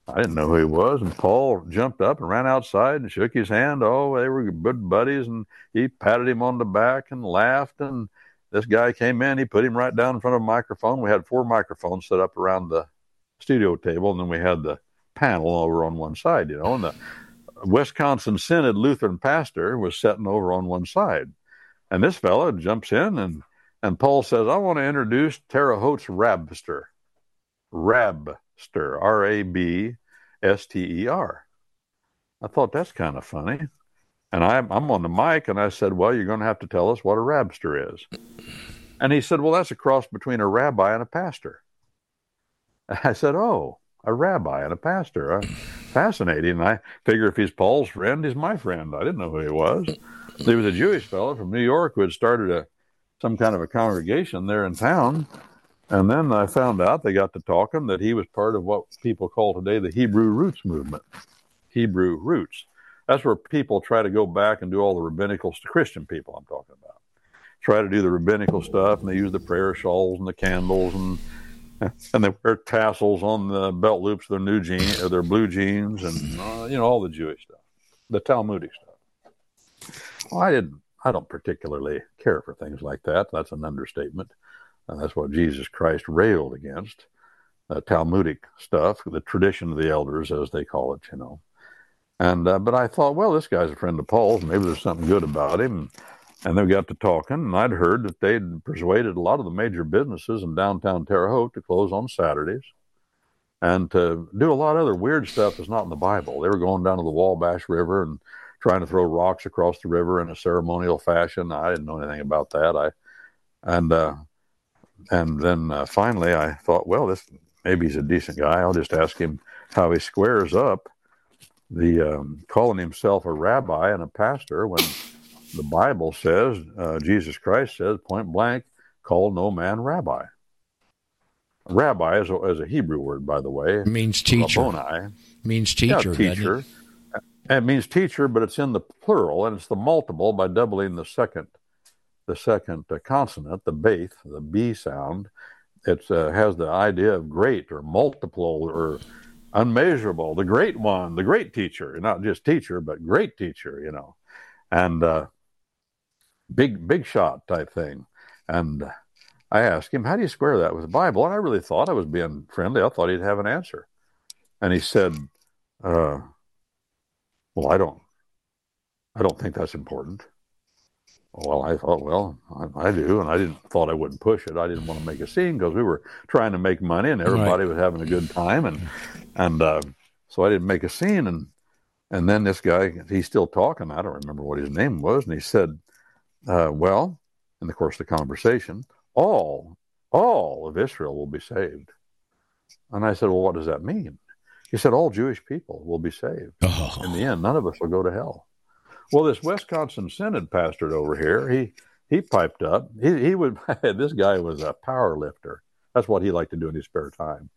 I didn't know who he was. And Paul jumped up and ran outside and shook his hand. Oh, they were good buddies. And he patted him on the back and laughed. And this guy came in. He put him right down in front of a microphone. We had four microphones set up around the studio table. And then we had the panel over on one side, you know. And the Wisconsin Synod Lutheran pastor was sitting over on one side. And this fellow jumps in and, and Paul says, I want to introduce Terre Haute's Rabster. Rabster, R A B S T E R. I thought that's kind of funny. And I'm, I'm on the mic and I said, Well, you're going to have to tell us what a rabster is. And he said, Well, that's a cross between a rabbi and a pastor. I said, Oh, a rabbi and a pastor. Uh, fascinating. And I figure if he's Paul's friend, he's my friend. I didn't know who he was. He was a Jewish fellow from New York who had started a some kind of a congregation there in town. And then I found out they got to talking that he was part of what people call today the Hebrew Roots movement. Hebrew Roots. That's where people try to go back and do all the rabbinical. Christian people I'm talking about. Try to do the rabbinical stuff, and they use the prayer shawls and the candles, and and they wear tassels on the belt loops of their new jeans or their blue jeans, and uh, you know all the Jewish stuff, the Talmudic stuff. Well, I didn't. I don't particularly care for things like that. That's an understatement. Uh, that's what Jesus Christ railed against. Uh, Talmudic stuff, the tradition of the elders, as they call it, you know. And uh, but I thought, well, this guy's a friend of Paul's. Maybe there's something good about him. And they got to talking, and I'd heard that they'd persuaded a lot of the major businesses in downtown Terre Haute to close on Saturdays and to do a lot of other weird stuff that's not in the Bible. They were going down to the Wabash River and trying to throw rocks across the river in a ceremonial fashion. I didn't know anything about that. I and uh, and then uh, finally I thought, well, this maybe he's a decent guy. I'll just ask him how he squares up the um, calling himself a rabbi and a pastor when the Bible says uh, Jesus Christ says point blank, call no man rabbi. Rabbi is a, is a Hebrew word, by the way. It means teacher. Rabboni. Means teacher. Yeah, it? teacher. It means teacher, but it's in the plural, and it's the multiple by doubling the second, the second uh, consonant, the bath, the b sound. It uh, has the idea of great or multiple or unmeasurable, the great one, the great teacher, not just teacher, but great teacher, you know, and uh, big, big shot type thing. And I asked him, How do you square that with the Bible? And I really thought I was being friendly. I thought he'd have an answer. And he said, uh, Well, I don't, I don't think that's important. Well, I thought, well, I, I, do, and I didn't thought I wouldn't push it. I didn't want to make a scene because we were trying to make money, and everybody right. was having a good time, and and uh, so I didn't make a scene. And and then this guy, he's still talking. I don't remember what his name was, and he said, uh, "Well, in the course of the conversation, all all of Israel will be saved." And I said, "Well, what does that mean?" He said, "All Jewish people will be saved. Oh. In the end, none of us will go to hell." Well, this Wisconsin Synod pastor over here, he he piped up. He he would this guy was a power lifter. That's what he liked to do in his spare time.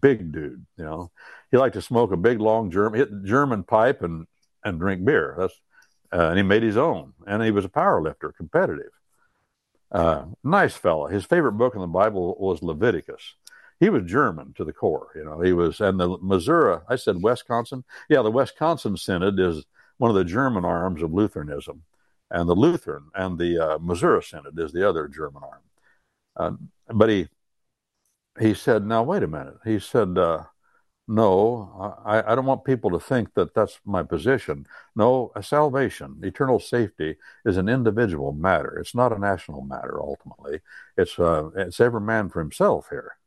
Big dude, you know. He liked to smoke a big long German German pipe and and drink beer. That's uh, and he made his own. And he was a power lifter, competitive. Uh, nice fella. His favorite book in the Bible was Leviticus. He was German to the core, you know. He was, and the Missouri. I said Wisconsin. Yeah, the Wisconsin Synod is one of the German arms of Lutheranism, and the Lutheran and the uh, Missouri Synod is the other German arm. Uh, but he he said, "Now wait a minute." He said, uh, "No, I, I don't want people to think that that's my position. No, salvation, eternal safety, is an individual matter. It's not a national matter. Ultimately, it's uh, it's every man for himself here."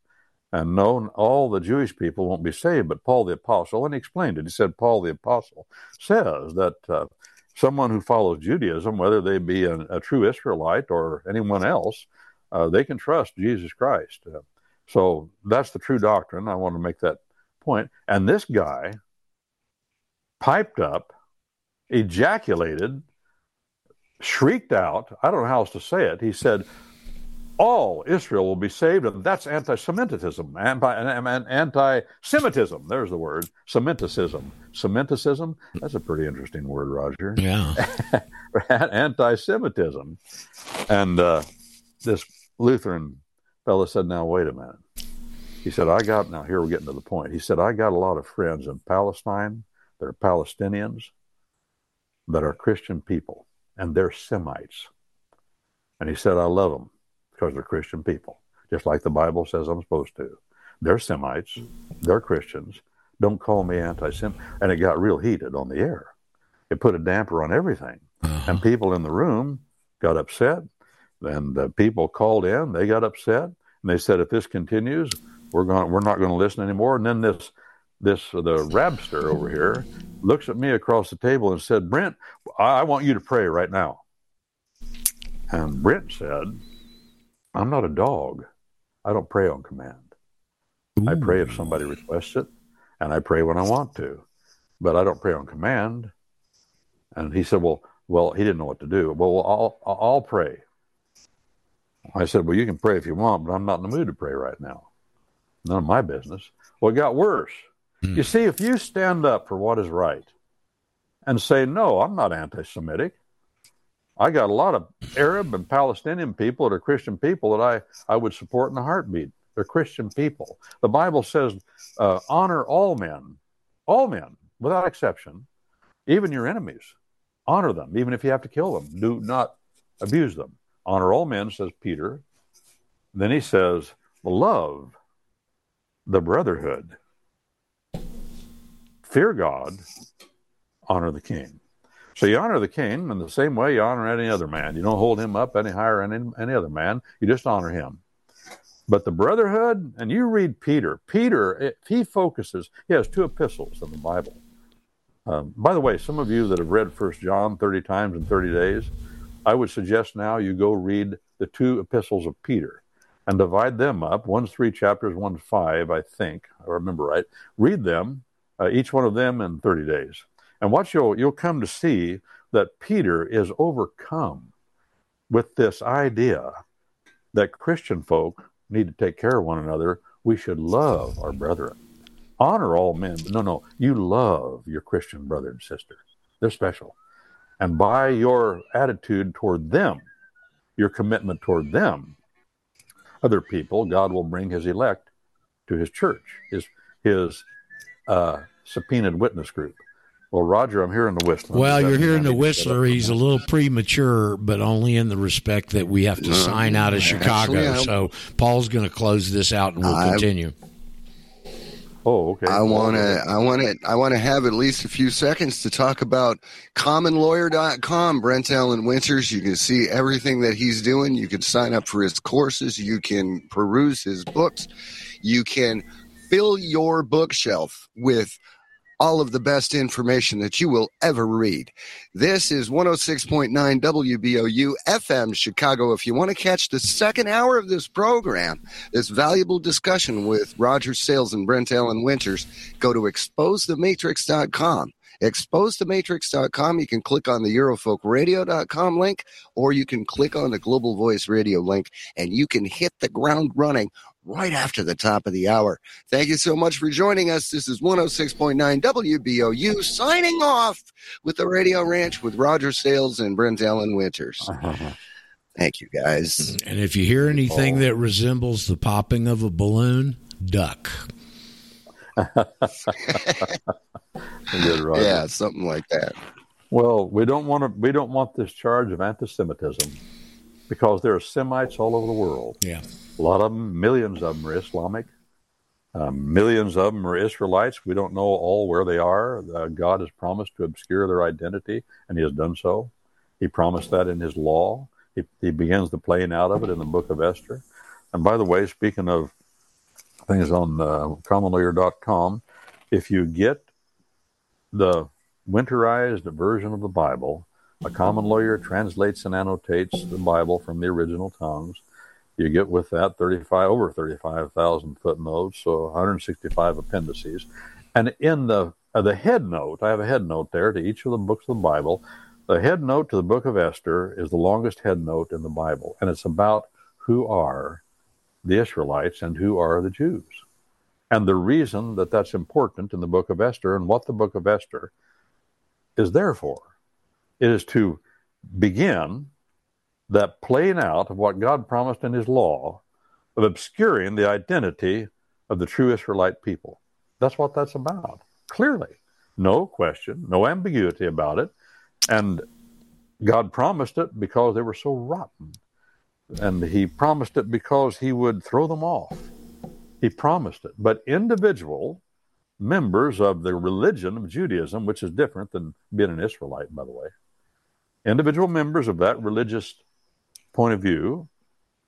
And no, all the Jewish people won't be saved, but Paul the Apostle, and he explained it. He said, Paul the Apostle says that uh, someone who follows Judaism, whether they be a, true Israelite or anyone else, uh, they can trust Jesus Christ. Uh, so that's the true doctrine. I want to make that point. And this guy piped up, ejaculated, shrieked out. I don't know how else to say it. He said, all Israel will be saved, and that's anti-Semitism, anti-Semitism. There's the word, Semiticism. Semiticism. That's a pretty interesting word, Roger. Yeah. anti-Semitism, and uh, this Lutheran fellow said, "Now wait a minute." He said, "I got now. Here we're getting to the point." He said, "I got a lot of friends in Palestine. They're Palestinians that are Christian people, and they're Semites." And he said, "I love them." Because they're Christian people, just like the Bible says I'm supposed to. They're Semites, they're Christians. Don't call me anti Semite. And it got real heated on the air. It put a damper on everything. Uh-huh. And people in the room got upset. And the people called in, they got upset. And they said, if this continues, we're going we're not going to listen anymore. And then this this uh, the rabster over here looks at me across the table and said, Brent, I want you to pray right now. And Brent said, I'm not a dog. I don't pray on command. Ooh. I pray if somebody requests it, and I pray when I want to, but I don't pray on command. And he said, "Well, well, he didn't know what to do. Well, I'll I'll pray." I said, "Well, you can pray if you want, but I'm not in the mood to pray right now. None of my business." Well, it got worse. Mm. You see, if you stand up for what is right and say, "No, I'm not anti-Semitic," I got a lot of Arab and Palestinian people that are Christian people that I, I would support in a heartbeat. They're Christian people. The Bible says, uh, honor all men, all men, without exception, even your enemies. Honor them, even if you have to kill them. Do not abuse them. Honor all men, says Peter. Then he says, love the brotherhood. Fear God, honor the king. So you honor the king in the same way you honor any other man. You don't hold him up any higher than any, any other man. You just honor him. But the brotherhood, and you read Peter. Peter, he focuses, he has two epistles in the Bible. Um, by the way, some of you that have read First John 30 times in 30 days, I would suggest now you go read the two epistles of Peter and divide them up. One's three chapters, one's five, I think. I remember right. Read them, uh, each one of them in 30 days. And what you'll you'll come to see that Peter is overcome with this idea that Christian folk need to take care of one another. We should love our brethren. Honor all men. No, no, you love your Christian brother and sister. They're special. And by your attitude toward them, your commitment toward them, other people, God will bring his elect to his church, his his a subpoenaed witness group. Well, Roger, I'm hearing the Whistler. Well, you're what I hearing the need to set up whistler. He's a little premature, but only in the respect that we have to uh, sign out of Chicago. actually, So Paul's going to close this out and we'll I- continue. Oh, okay. I want to I want to I want to have at least a few seconds to talk about commonlawyer.com Brent Allen Winters you can see everything that he's doing you can sign up for his courses you can peruse his books you can fill your bookshelf with all of the best information that you will ever read. This is 106.9 WBOU FM Chicago. If you want to catch the second hour of this program, this valuable discussion with Roger Sales and Brent Allen Winters, go to exposethematrix.com. Exposethematrix.com. You can click on the Eurofolkradio.com link, or you can click on the Global Voice Radio link, and you can hit the ground running right after the top of the hour. Thank you so much for joining us. This is 106.9 WBOU signing off with the Radio Ranch with Roger Sales and Brent Allen Winters. Thank you, guys. And if you hear anything oh. that resembles the popping of a balloon, duck. Good, Roger. Yeah, something like that. Well, we don't want to. We don't want this charge of anti-Semitism because there are Semites all over the world. Yeah. A lot of them, millions of them, are Islamic. Um, millions of them are Israelites. We don't know all where they are. Uh, God has promised to obscure their identity, and He has done so. He promised that in His law. He, he begins the playing out of it in the book of Esther. And by the way, speaking of things on uh, commonlawyer.com, if you get the winterized version of the Bible, a common lawyer translates and annotates the Bible from the original tongues. You get with that 35 over 35,000 footnotes, so 165 appendices. And in the uh, the head note, I have a head note there to each of the books of the Bible. The head note to the book of Esther is the longest head note in the Bible, and it's about who are the Israelites and who are the Jews. And the reason that that's important in the book of Esther and what the book of Esther is there for. It is to begin that playing out of what God promised in his law of obscuring the identity of the true Israelite people. That's what that's about. Clearly. No question, no ambiguity about it. And God promised it because they were so rotten. And he promised it because he would throw them off. He promised it. But individual members of the religion of Judaism, which is different than being an Israelite, by the way, individual members of that religious point of view,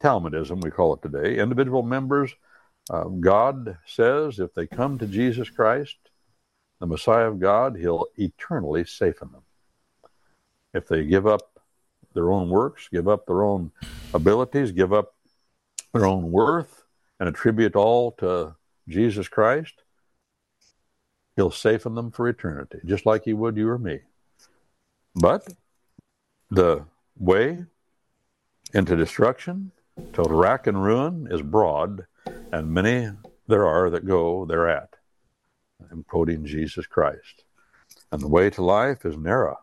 Talmudism, we call it today, individual members, uh, God says if they come to Jesus Christ, the Messiah of God, he'll eternally safen them. If they give up their own works, give up their own abilities, give up their own worth, and attribute all to Jesus Christ, he'll safen them for eternity, just like he would you or me. But the way into destruction, to rack and ruin, is broad, and many there are that go thereat. I'm quoting Jesus Christ. And the way to life is narrow,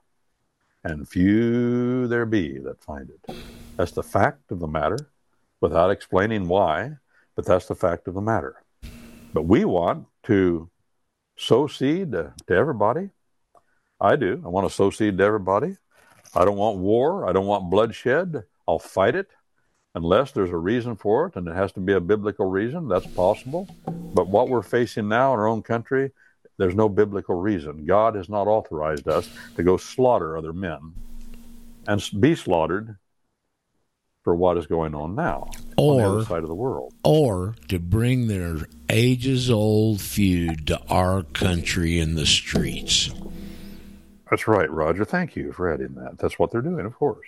and few there be that find it. That's the fact of the matter, without explaining why, but that's the fact of the matter. But we want to sow seed to, everybody. I do. I want to sow seed to everybody. I don't want war. I don't want bloodshed. I'll fight it unless there's a reason for it, and it has to be a biblical reason. That's possible. But what we're facing now in our own country, there's no biblical reason. God has not authorized us to go slaughter other men and be slaughtered for what is going on now on the other side of the world. Or to bring their ages old feud to our country in the streets. That's right, Roger. Thank you for adding that. That's what they're doing, of course.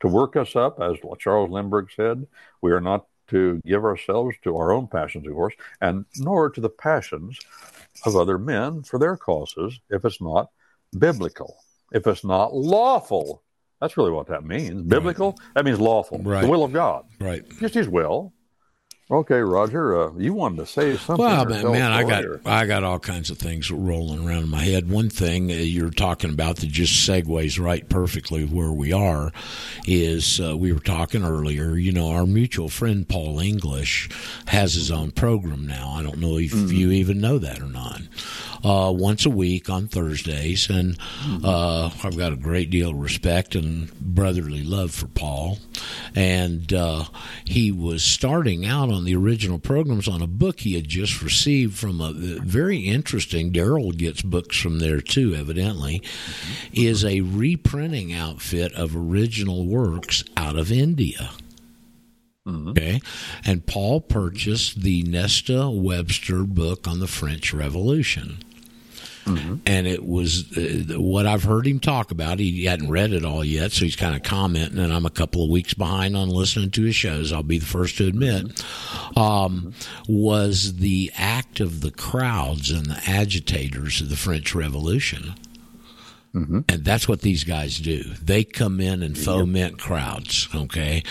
To work us up, as Charles Lindbergh said, we are not to give ourselves to our own passions, of course, and nor to the passions of other men for their causes if it's not biblical, if it's not lawful. That's really what that means. Biblical, that means lawful. Right. The will of God. Right. Just his will. Okay, Roger, uh, you wanted to say something. Well, man, man, I got or- I got all kinds of things rolling around in my head. One thing uh, you're talking about that just segues right perfectly where we are is uh, we were talking earlier. You know, our mutual friend Paul English has his own program now. I don't know if Mm-hmm. you even know that or not. uh, once a week on Thursdays, and uh, I've got a great deal of respect and brotherly love for Paul. And uh, he was starting out on the original programs on a book he had just received from a very interesting. Daryl gets books from there too, evidently. Is a reprinting outfit of original works out of India. Mm-hmm. Okay. And Paul purchased the Nesta Webster book on the French Revolution. And it was uh, what I've heard him talk about. He hadn't read it all yet, so he's kind of commenting, and I'm a couple of weeks behind on listening to his shows. I'll be the first to admit. Um, was the act of the crowds and the agitators of the French Revolution. And that's what these guys do. They come in and foment crowds, okay,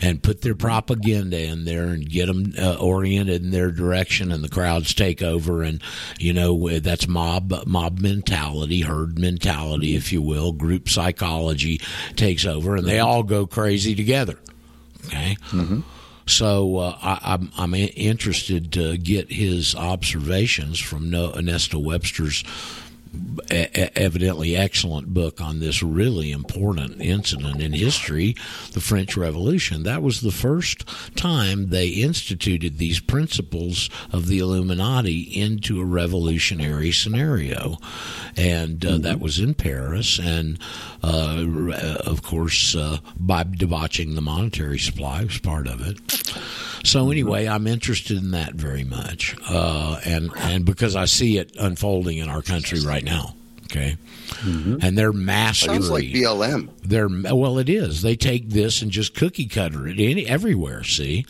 and put their propaganda in there and get them uh, oriented in their direction, and the crowds take over. And you know that's mob mob mentality, herd mentality, if you will. Group psychology takes over, and they all go crazy together. Okay. So uh, I, I'm I'm interested to get his observations from no- Nesta Webster's evidently excellent book on this really important incident in history, the French Revolution. That was the first time they instituted these principles of the Illuminati into a revolutionary scenario, and uh, that was in Paris, and uh, uh, of course, uh, by debauching the monetary supply was part of it. So anyway, I'm interested in that very much, uh, and and because I see it unfolding in our country right now. Okay, and they're mastery. Sounds like BLM. They're well, it is. They take this and just cookie cutter it any, everywhere. See,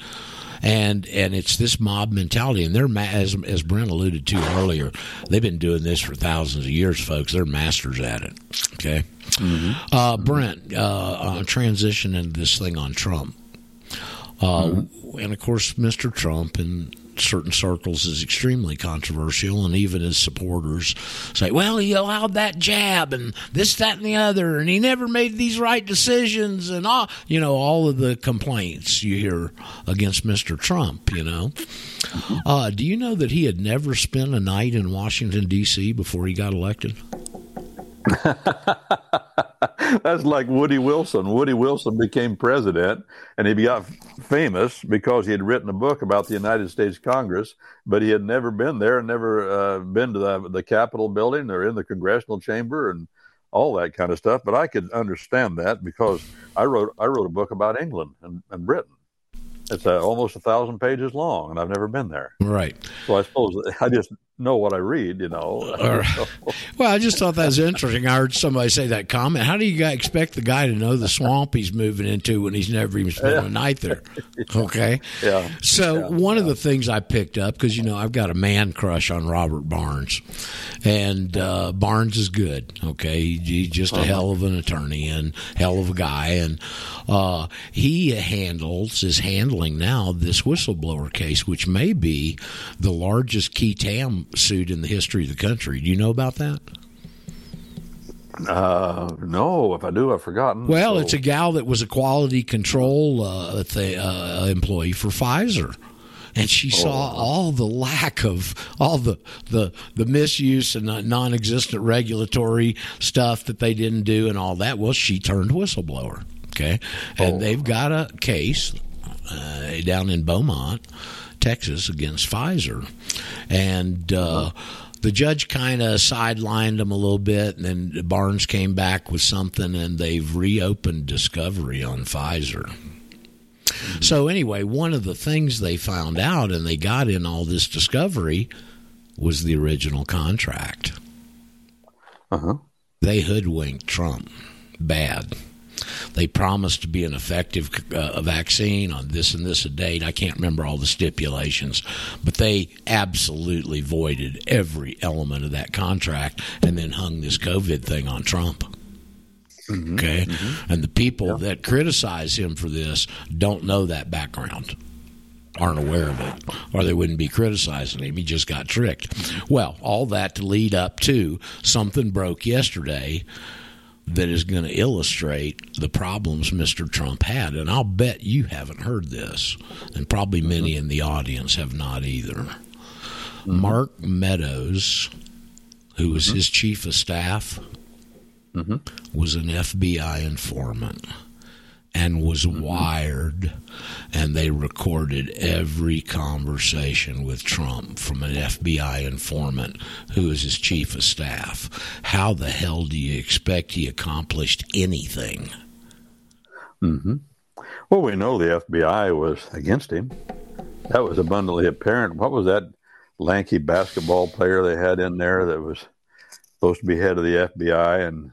and and it's this mob mentality, and they're as as Brent alluded to earlier. They've been doing this for thousands of years, folks. They're masters at it. Okay, uh, Brent, uh, uh, transition into this thing on Trump, uh, and of course, Mr. Trump in certain circles is extremely controversial, and even his supporters say, "Well, he allowed that jab and this, that, and the other, and he never made these right decisions," and all you know, all of the complaints you hear against Mr. Trump. You know, uh, do you know that he had never spent a night in Washington D.C. before he got elected? That's like Woody Wilson. Woody Wilson became president, and he got famous because he had written a book about the United States Congress, but he had never been there, and never uh, been to the, the Capitol building or in the congressional chamber and all that kind of stuff. But I could understand that because I wrote I wrote a book about England and, and Britain. It's uh, almost a thousand pages long, and I've never been there. Right. So I suppose I just know what I read, you know. Well, I just thought that was interesting. I heard somebody say that comment. How do you expect the guy to know the swamp he's moving into when he's never even spent a night there? Okay. Yeah. So one of the things I picked up because you know I've got a man crush on Robert Barnes, and uh, Barnes is good. Okay, He- he's just a hell of an attorney and hell of a guy, and uh, he handles is handling now this whistleblower case, which may be the largest qui tam suit in the history of the country. Do you know about that? Uh, no, if I do, I've forgotten. Well, So- it's a gal that was a quality control uh, th- uh, employee for Pfizer. And she saw all the lack of all the, the, the misuse and non existent regulatory stuff that they didn't do and all that. Well, she turned whistleblower. Okay. And they've got a case uh, down in Beaumont, Texas, against Pfizer. And uh, the judge kind of sidelined them a little bit, and then Barnes came back with something, and they've reopened discovery on Pfizer. So, anyway, one of the things they found out and they got in all this discovery was the original contract. Uh-huh. They hoodwinked Trump bad. They promised to be an effective uh, vaccine on this and this a date. I can't remember all the stipulations, but they absolutely voided every element of that contract and then hung this COVID thing on Trump. Mm-hmm. Okay. Mm-hmm. And the people that criticize him for this don't know that background, aren't aware of it, or they wouldn't be criticizing him. He just got tricked. Mm-hmm. Well, all that to lead up to something broke yesterday that is going to illustrate the problems Mr. Trump had. And I'll bet you haven't heard this, and probably many in the audience have not either. Mm-hmm. Mark Meadows who was mm-hmm. his chief of staff, mm-hmm. was an FBI informant and was mm-hmm. wired, and they recorded every conversation with Trump from an FBI informant who was his chief of staff. How the hell do you expect he accomplished anything? Mm-hmm. Well, we know the FBI was against him. That was abundantly apparent. What was that lanky basketball player they had in there that was supposed to be head of the FBI? And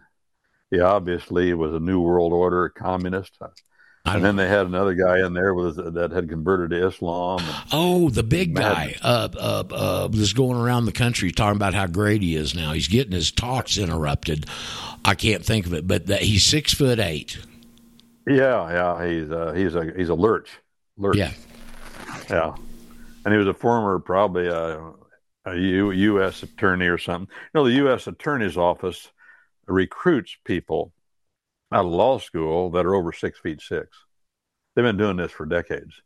he obviously was a New World Order communist. And then they had another guy in there with, that had converted to Islam. Oh, the big guy uh, uh, uh, was going around the country talking about how great he is now. He's getting his talks interrupted. I can't think of it, but that he's six foot eight. yeah, yeah, he's uh, he's a he's a lurch, lurch. Yeah, Yeah, and he was a former, probably a, a U, U.S. attorney or something. You know, the U.S. Attorney's Office recruits people out of law school that are over six feet six. They've been doing this for decades,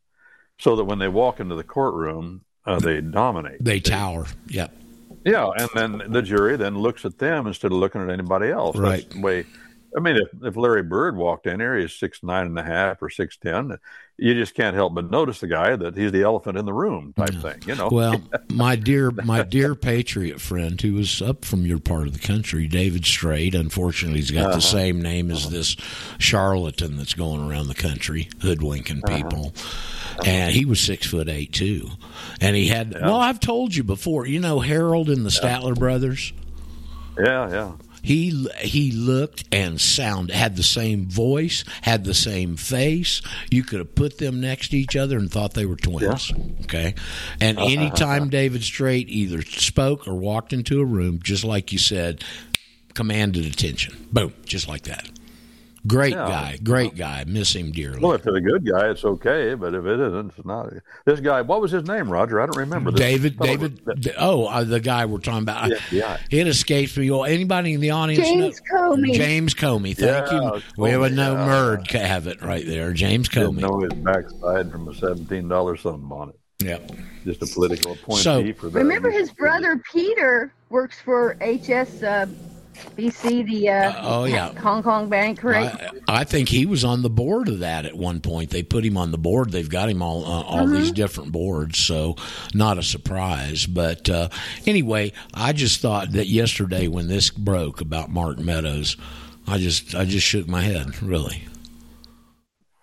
so that when they walk into the courtroom, uh, they dominate. they tower. Yep. Yeah, and then the jury then looks at them instead of looking at anybody else. Right. That's the way. I mean, if, if Larry Bird walked in here, he's six nine and a half or six ten. You just can't help but notice the guy that he's the elephant in the room type thing. You know. Well, my dear, my dear patriot friend, who was up from your part of the country, David Strait. Unfortunately, he's got the uh-huh. same name as this charlatan that's going around the country hoodwinking uh-huh. people. And he was six foot eight too, and he had. Well, I've told you before. You know Harold and the Statler brothers. yeah, yeah. He he looked and sound had the same voice, had the same face. You could have put them next to each other and thought they were twins. Okay, and uh-huh. anytime David Strait either spoke or walked into a room, just like you said, commanded attention. Boom, just like that. Great Yeah. guy, great guy. Miss him dearly. Well, if it's a good guy, it's okay. But if it isn't, it's not. This guy, what was his name, Roger? I don't remember. This David, fellow David. Oh, uh, the guy we're talking about. Yeah, yeah. It escapes me. Well, anybody in the audience? James know? Comey. James Comey. Thank Yeah, you. We would Comey, know yeah. Murd have it right there. James Didn't Comey. know his backside from a seventeen dollar sunbonnet. Yep. Just a political appointee So- for that. Remember his brother Peter works for HS uh, BC, the uh, oh, yeah. Hong Kong Bank, right? I, I think he was on the board of that at one point. They put him on the board. They've got him all uh, all these different boards, so not a surprise. But uh, anyway, I just thought that yesterday when this broke about Mark Meadows, I just I just shook my head. Really,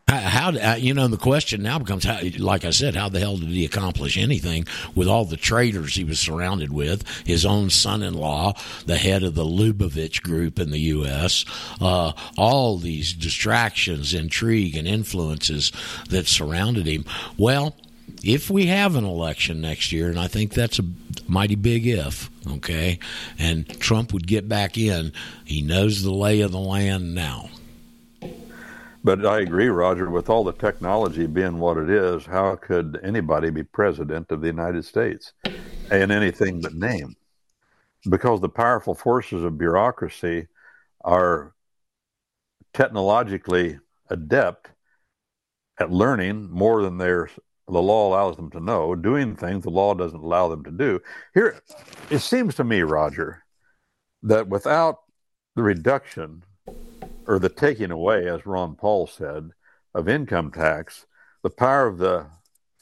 how, how uh, you know the question now becomes how, like I said, how the hell did he accomplish anything with all the traitors he was surrounded with? His own son-in-law, the head of the Lubavitch group in the U.S., uh, all these distractions, intrigue, and influences that surrounded him. Well, if we have an election next year, and I think that's a mighty big if, okay, and Trump would get back in, he knows the lay of the land now. But I agree, Roger, with all the technology being what it is, how could anybody be president of the United States in anything but name? Because the powerful forces of bureaucracy are technologically adept at learning more than the law allows them to know, doing things the law doesn't allow them to do. Here, it seems to me, Roger, that without the reduction or the taking away, as Ron Paul said, of income tax, the power of the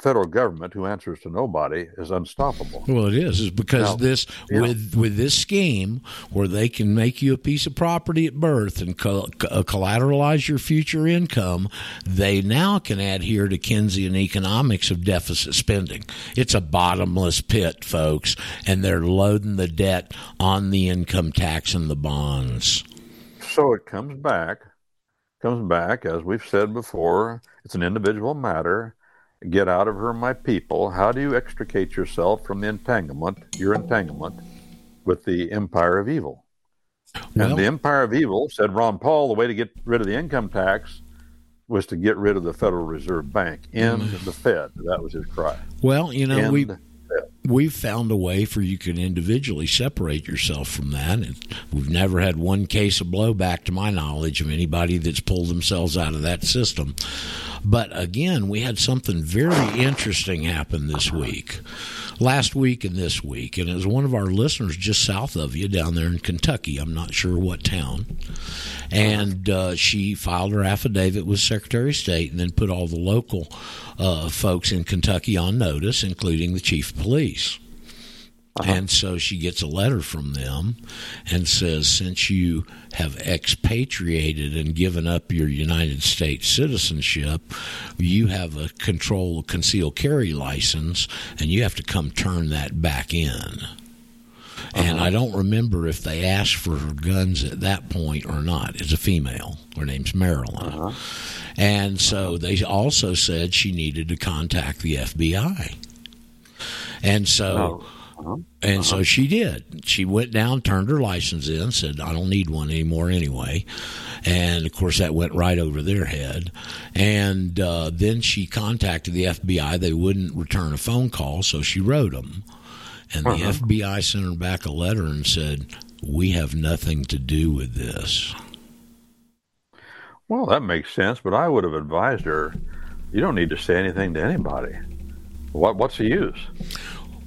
federal government, who answers to nobody, is unstoppable. Well, it is. Is because Now, this yeah. with with this scheme where they can make you a piece of property at birth and co- co- uh, collateralize your future income, they now can adhere to Keynesian economics of deficit spending. It's a bottomless pit, folks, and they're loading the debt on the income tax and the bonds. So it comes back, comes back, as we've said before, it's an individual matter. Get out of her, my people. How do you extricate yourself from the entanglement, your entanglement, with the empire of evil? Well- and the empire of evil, said Ron Paul, the way to get rid of the income tax was to get rid of the Federal Reserve Bank, end mm. the Fed. That was his cry. Well, you know, End we. We've found a way for you can individually separate yourself from that. And we've never had one case of blowback, to my knowledge, of anybody that's pulled themselves out of that system. But again, we had something very interesting happen this week. Last week and this week, and it was one of our listeners just south of you down there in Kentucky. I'm not sure what town. And uh, she filed her affidavit with Secretary of State and then put all the local uh, folks in Kentucky on notice, including the chief of police. Uh-huh. And so she gets a letter from them and says, since you have expatriated and given up your United States citizenship, you have a control concealed carry license and you have to come turn that back in. Uh-huh. And I don't remember if they asked for her guns at that point or not. It's a female. Her name's Marilyn. Uh-huh. And so they also said she needed to contact the FBI. And so. Oh. Uh-huh. And so uh-huh. she did. She went down, turned her license in, said, I don't need one anymore anyway. And of course, that went right over their head. And uh, then she contacted the FBI. They wouldn't return a phone call, so she wrote them. And the uh-huh. FBI sent her back a letter and said, We have nothing to do with this. Well, that makes sense, but I would have advised her you don't need to say anything to anybody. What What's the use?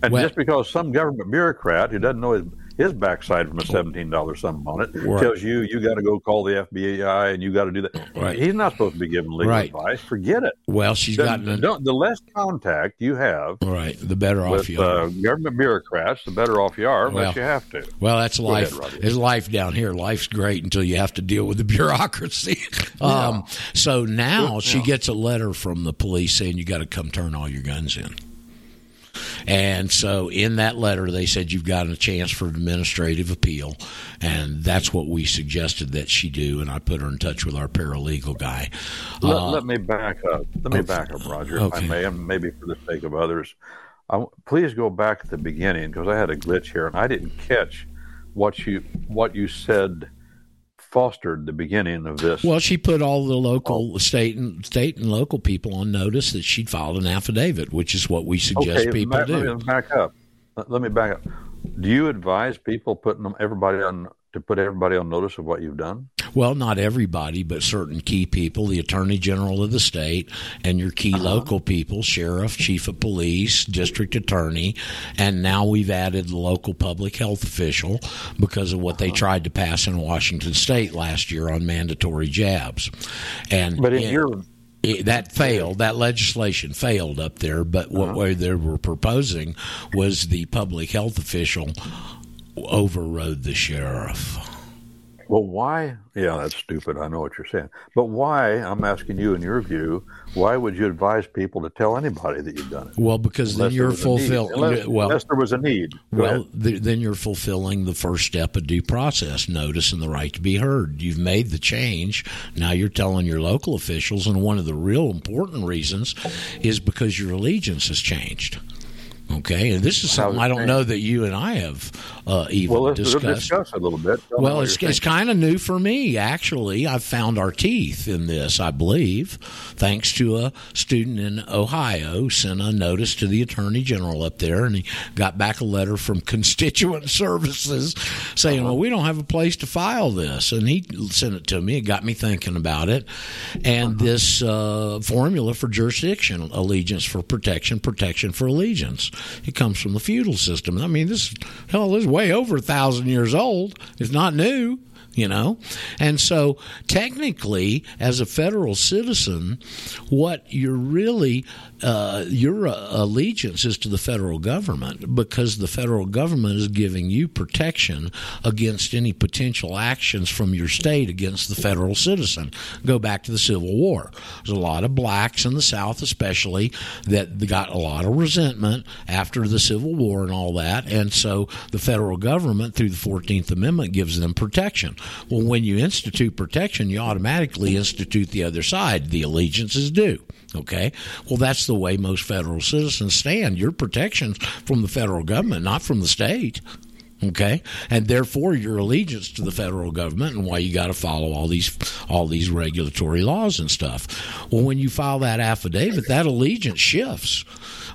And Well- just because some government bureaucrat who doesn't know his, his backside from a seventeen dollars sum on it Right. tells you you got to go call the FBI and you got to do that. Right. He's not supposed to be giving legal Right. advice. Forget it. Well, she's The, gotten a, the less contact you have right. The better off with you are. uh, government bureaucrats, the better off you are, Well, unless you have to. Well, that's Go life. ahead, It's life down here. Life's great until you have to deal with the bureaucracy. Um, so now she gets a letter from the police saying you got to come turn all your guns in. And so in that letter, they said you've got a chance for administrative appeal, and that's what we suggested that she do. And I put her in touch with our paralegal guy. Let, Uh, let me back up. Let me okay. back up, Roger, if Okay. I may, and maybe for the sake of others. I please go back at the beginning because I had a glitch here and I didn't catch what you what you said fostered the beginning of this. Well, she put all the local state and state and local people on notice that she'd filed an affidavit, which is what we suggest people back, do. Let me back up. Let, let me back up. Do you advise people putting them everybody on to put everybody on notice of what you've done? Well, not everybody, but certain key people, the attorney general of the state and your key uh-huh. local people, sheriff, chief of police, district attorney, and now we've added the local public health official because of what they uh-huh. tried to pass in Washington state last year on mandatory jabs. And But in your it, that failed. That legislation failed up there. But what way they were proposing was the public health official overrode the sheriff. Well, why? Yeah, that's stupid. I know what you're saying. But why, I'm asking you in your view, why would you advise people to tell anybody that you've done it? Well, because then Unless there you're was a need. fulfilling. Unless, Well, unless there was a need. Go well, th- then you're fulfilling the first step of due process notice and the right to be heard. You've made the change. Now you're telling your local officials, and one of the real important reasons is because your allegiance has changed. Okay, and this is something I don't know that you and I have uh, even well, let's discussed. discuss a little bit. Tell Well, it's, it's kind of new for me, actually. I've found our teeth in this, I believe, thanks to a student in Ohio sent a notice to the attorney general up there, and he got back a letter from constituent services saying, "Well, we don't have a place to file this," and he sent it to me. It got me thinking about it, and this uh, formula for jurisdiction: allegiance for protection, protection for allegiance. It comes from the feudal system. I mean, this hell this is way over a thousand years old. It's not new you know and so technically as a federal citizen what you're really uh, your uh, allegiance is to the federal government because the federal government is giving you protection against any potential actions from your state against the federal citizen go back to the civil war there's a lot of blacks in the south especially that got a lot of resentment after the civil war and all that and so the federal government through the 14th amendment gives them protection well, when you institute protection, you automatically institute the other side. The allegiance is due. Okay. Well, that's the way most federal citizens stand. Your protection from the federal government, not from the state. Okay, and therefore your allegiance to the federal government and why you got to follow all these all these regulatory laws and stuff. Well, when you file that affidavit, that allegiance shifts.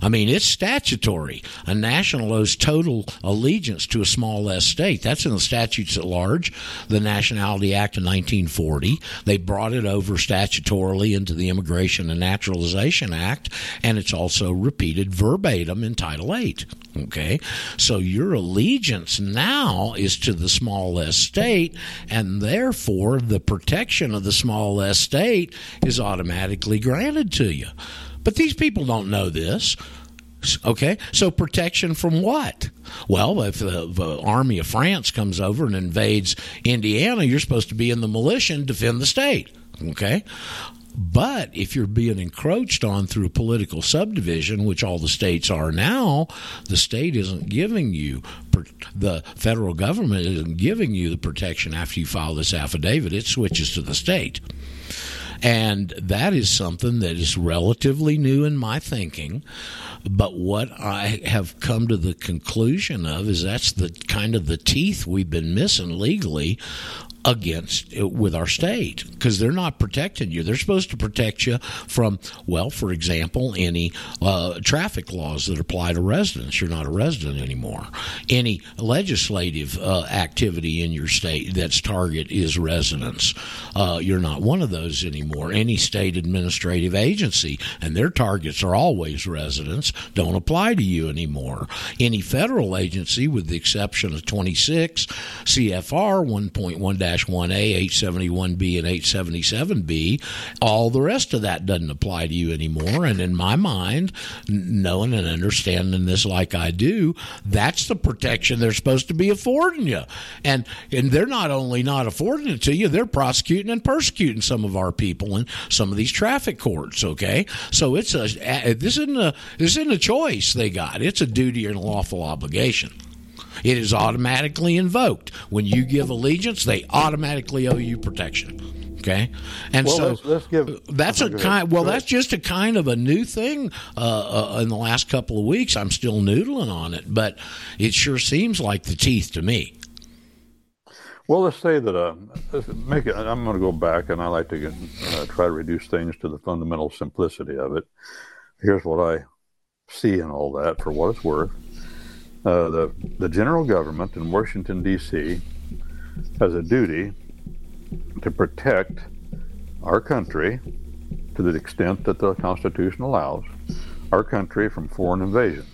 I mean, it's statutory. A national owes total allegiance to a small s state. That's in the statutes at large, the Nationality Act of 1940. They brought it over statutorily into the Immigration and Naturalization Act, and it's also repeated verbatim in Title VIII. Okay, so your allegiance now is to the small s state, and therefore the protection of the small s state is automatically granted to you. But these people don't know this. Okay, so protection from what? Well, if the, the, army of France comes over and invades Indiana, you're supposed to be in the militia and defend the state. Okay, but if you're being encroached on through political subdivision, which all the states are now, the state isn't giving you the federal government isn't giving you the protection after you file this affidavit. It switches to the state. And that is something that is relatively new in my thinking. But what I have come to the conclusion of is that's the kind of the teeth we've been missing legally against with our state because they're not protecting you. They're supposed to protect you from, well, for example, any uh, traffic laws that apply to residents. You're not a resident anymore. Any legislative uh, activity in your state that's target is residents. Uh, you're not one of those anymore. Any state administrative agency and their targets are always residents don't apply to you anymore. Any federal agency, with the exception of 26 CFR 1.1 1A, 871B, and 877B. All the rest of that doesn't apply to you anymore. And in my mind, knowing and understanding this like I do, that's the protection they're supposed to be affording you. And and they're not only not affording it to you, they're prosecuting and persecuting some of our people in some of these traffic courts. Okay, so it's a this isn't a this isn't a choice they got. It's a duty and a lawful obligation. It is automatically invoked. When you give allegiance, they automatically owe you protection. Okay, and well, so let's, let's give, that's a kind. Well, that's just a kind of a new thing uh, uh, in the last couple of weeks. I'm still noodling on it, but it sure seems like the teeth to me. Well, let's say that uh, make it. I'm going to go back, and I like to get, uh, try to reduce things to the fundamental simplicity of it. Here's what I see in all that, for what it's worth. Uh, the, the general government in Washington, D.C. has a duty to protect our country to the extent that the Constitution allows, our country from foreign invasion.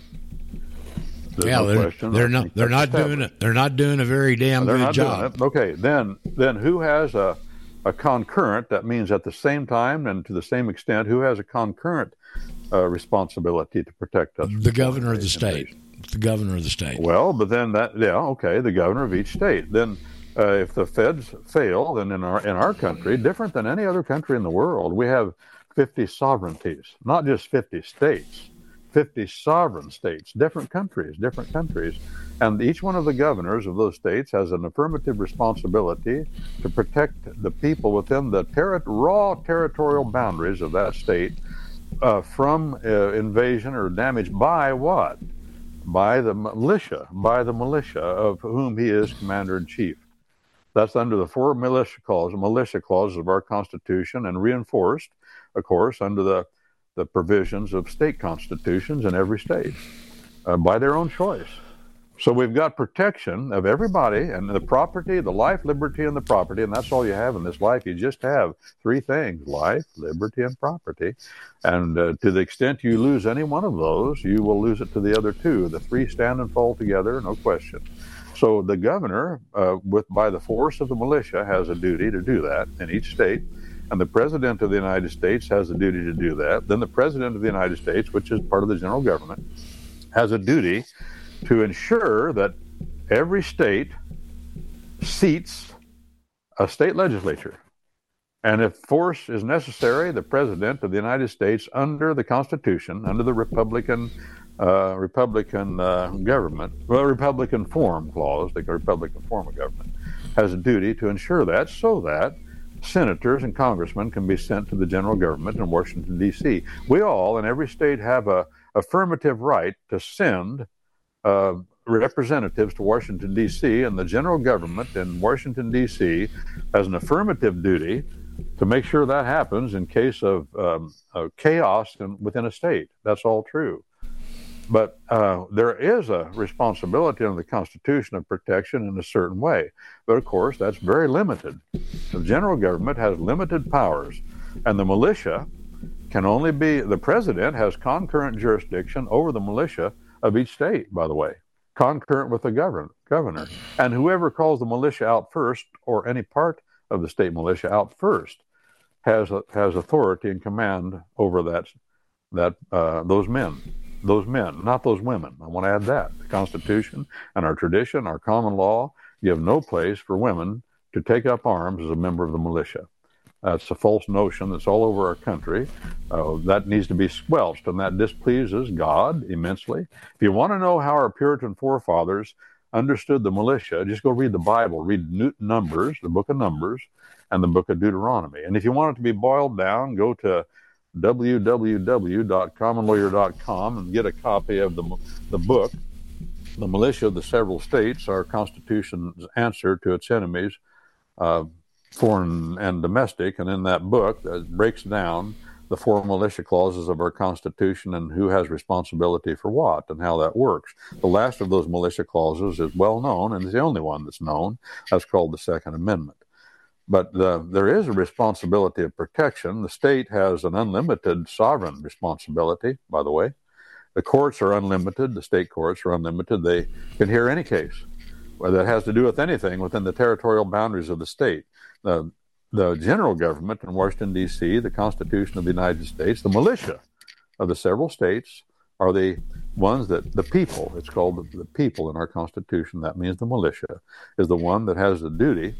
There's yeah, no they're, question. they're not. They're not doing it. They're not doing a very damn they're good job. Okay, then then who has a a concurrent? That means at the same time and to the same extent, who has a concurrent uh, responsibility to protect us? The governor of the state. Invasion? The governor of the state. Well, but then that yeah okay the governor of each state. Then uh, if the feds fail, then in our in our country, different than any other country in the world, we have 50 sovereignties, not just 50 states, 50 sovereign states, different countries, different countries. And each one of the governors of those states has an affirmative responsibility to protect the people within the ter- raw territorial boundaries of that state uh, from uh, invasion or damage by what? By the militia, by the militia of whom he is commander in chief. That's under the four militia clauses, militia clauses of our Constitution, and reinforced, of course, under the, the provisions of state constitutions in every state uh, by their own choice. So we've got protection of everybody and the property, the life, liberty, and the property. And that's all you have in this life. You just have three things life, liberty, and property. And uh, to the extent you lose any one of those, you will lose it to the other two. The three stand and fall together, no question. So the governor, uh, with by the force of the militia, has a duty to do that in each state. And the president of the United States has a duty to do that. Then the president of the United States, which is part of the general government, has a duty to ensure that every state seats a state legislature. And if force is necessary, the President of the United States, under the Constitution, under the Republican uh, Republican uh, government, well, Republican form clause, the Republican form of government, has a duty to ensure that so that senators and congressmen can be sent to the general government in Washington, D.C. We all in every state have a affirmative right to send uh, representatives to Washington, D.C., and the general government in Washington, D.C. has an affirmative duty to make sure that happens in case of, um, chaos in, within a state. That's all true. But uh, there is a responsibility under the Constitution of protection in a certain way. But of course, that's very limited. The general government has limited powers, and the militia can only be the president has concurrent jurisdiction over the militia of each state, by the way, concurrent with the governor, governor. And whoever calls the militia out first, or any part of the state militia out first, has has authority and command over that that uh, those men those men, not those women. I want to add that. The Constitution and our tradition, our common law, give no place for women to take up arms as a member of the militia. That's a false notion that's all over our country. Uh, that needs to be squelched, and that displeases God immensely. If you want to know how our Puritan forefathers understood the militia, just go read the Bible, read Numbers, the book of Numbers, and the book of Deuteronomy. And if you want it to be boiled down, go to www.commonlawyer.com and get a copy of the, the book, The Militia of the Several States, our Constitution's answer to its enemies, uh, foreign and domestic. And in that book, it breaks down the four militia clauses of our Constitution and who has responsibility for what and how that works. The last of those militia clauses is well known and is the only one that's known. That's called the Second Amendment. But there is a responsibility of protection. The state has an unlimited sovereign responsibility, by the way. The courts are unlimited. The state courts are unlimited. They can hear any case that has to do with anything within the territorial boundaries of the state. The, the general government in Washington, D.C., the Constitution of the United States, the militia of the several states are the ones that the people, it's called the, the people in our Constitution, that means the militia, is the one that has the duty